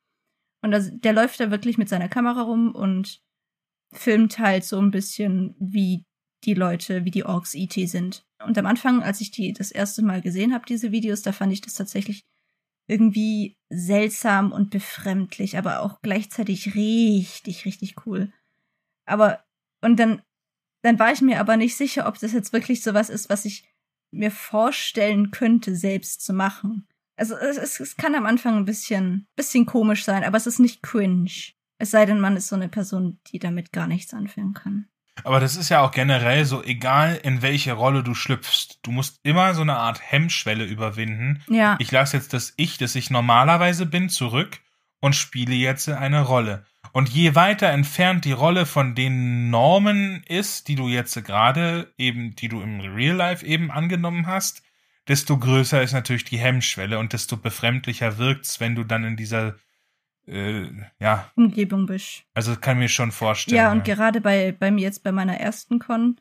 Und das, der läuft da wirklich mit seiner Kamera rum und filmt halt so ein bisschen, wie die Leute, wie die Orks IT sind. Und am Anfang, als ich die das erste Mal gesehen habe, diese Videos, da fand ich das tatsächlich irgendwie seltsam und befremdlich, aber auch gleichzeitig richtig, richtig cool. Aber, und dann, dann war ich mir aber nicht sicher, ob das jetzt wirklich sowas ist, was ich mir vorstellen könnte, selbst zu machen. Also es, es, es kann am Anfang ein bisschen, bisschen komisch sein, aber es ist nicht cringe. Es sei denn, man ist so eine Person, die damit gar nichts anfangen kann. Aber das ist ja auch generell so, egal in welche Rolle du schlüpfst, du musst immer so eine Art Hemmschwelle überwinden. Ja. Ich lasse jetzt das Ich, das ich normalerweise bin, zurück und spiele jetzt eine Rolle. Und je weiter entfernt die Rolle von den Normen ist, die du jetzt gerade eben, die du im Real Life eben angenommen hast, desto größer ist natürlich die Hemmschwelle und desto befremdlicher wirkt's, wenn du dann in dieser äh, ja, Umgebung bist. also kann ich mir schon vorstellen. Ja, und gerade bei, bei mir jetzt bei meiner ersten Con,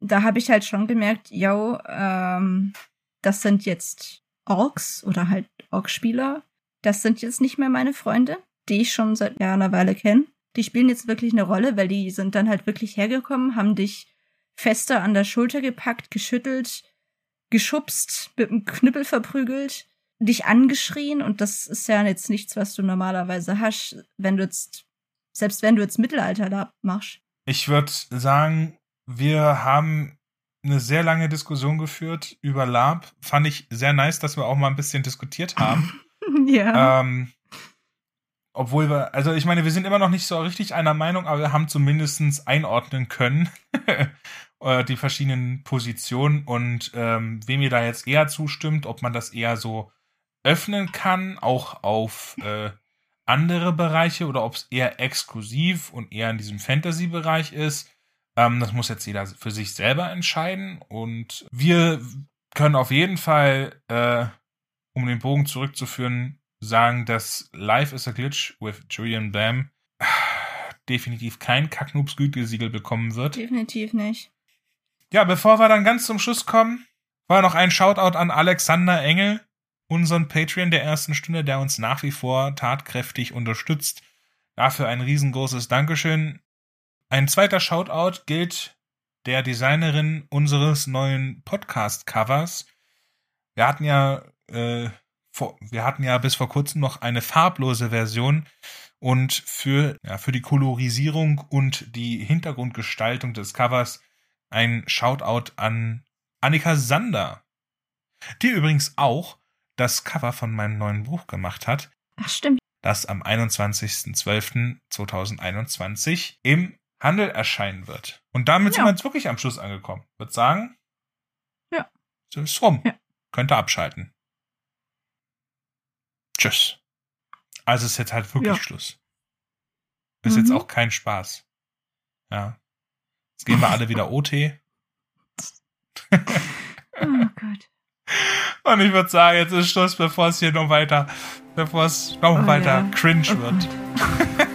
da habe ich halt schon gemerkt, yo, ähm, das sind jetzt Orks oder halt Ork-Spieler. Das sind jetzt nicht mehr meine Freunde, die ich schon seit ja, einer Weile kenne. Die spielen jetzt wirklich eine Rolle, weil die sind dann halt wirklich hergekommen, haben dich fester an der Schulter gepackt, geschüttelt, geschubst, mit einem Knüppel verprügelt, dich angeschrien und das ist ja jetzt nichts, was du normalerweise hast, wenn du jetzt, selbst wenn du jetzt Mittelalter da machst. Ich würde sagen, wir haben eine sehr lange Diskussion geführt über Lab. Fand ich sehr nice, dass wir auch mal ein bisschen diskutiert haben. ja. ähm, obwohl wir, also ich meine, wir sind immer noch nicht so richtig einer Meinung, aber wir haben zumindest einordnen können äh, die verschiedenen Positionen und ähm, wem ihr da jetzt eher zustimmt, ob man das eher so öffnen kann, auch auf äh, andere Bereiche oder ob es eher exklusiv und eher in diesem Fantasy-Bereich ist. Ähm, das muss jetzt jeder für sich selber entscheiden. Und wir können auf jeden Fall, äh, um den Bogen zurückzuführen, sagen, dass Life is a Glitch with Julian Bam definitiv kein Kacknoobs-Gütesiegel bekommen wird. Definitiv nicht. Ja, bevor wir dann ganz zum Schluss kommen, war noch ein Shoutout an Alexander Engel, unseren Patreon der ersten Stunde, der uns nach wie vor tatkräftig unterstützt. Dafür ein riesengroßes Dankeschön. Ein zweiter Shoutout gilt der Designerin unseres neuen Podcast-Covers. Wir hatten ja, äh, vor, wir hatten ja bis vor kurzem noch eine farblose Version und für, ja, für die Kolorisierung und die Hintergrundgestaltung des Covers ein Shoutout an Annika Sander, die übrigens auch das Cover von meinem neuen Buch gemacht hat, Ach, stimmt. das am 21.12.2021 im Handel erscheinen wird. Und damit sind Ja. wir jetzt wirklich am Schluss angekommen. Würde sagen, Ja. so ist rum. Ja. Könnt ihr abschalten. Tschüss. Also ist jetzt halt wirklich Ja. Schluss. Ist jetzt Mhm. auch kein Spaß. Ja. Jetzt gehen wir alle wieder OT. Oh Gott. Und ich würde sagen, jetzt ist Schluss, bevor es hier noch weiter, bevor es noch Oh weiter ja. cringe Oh wird.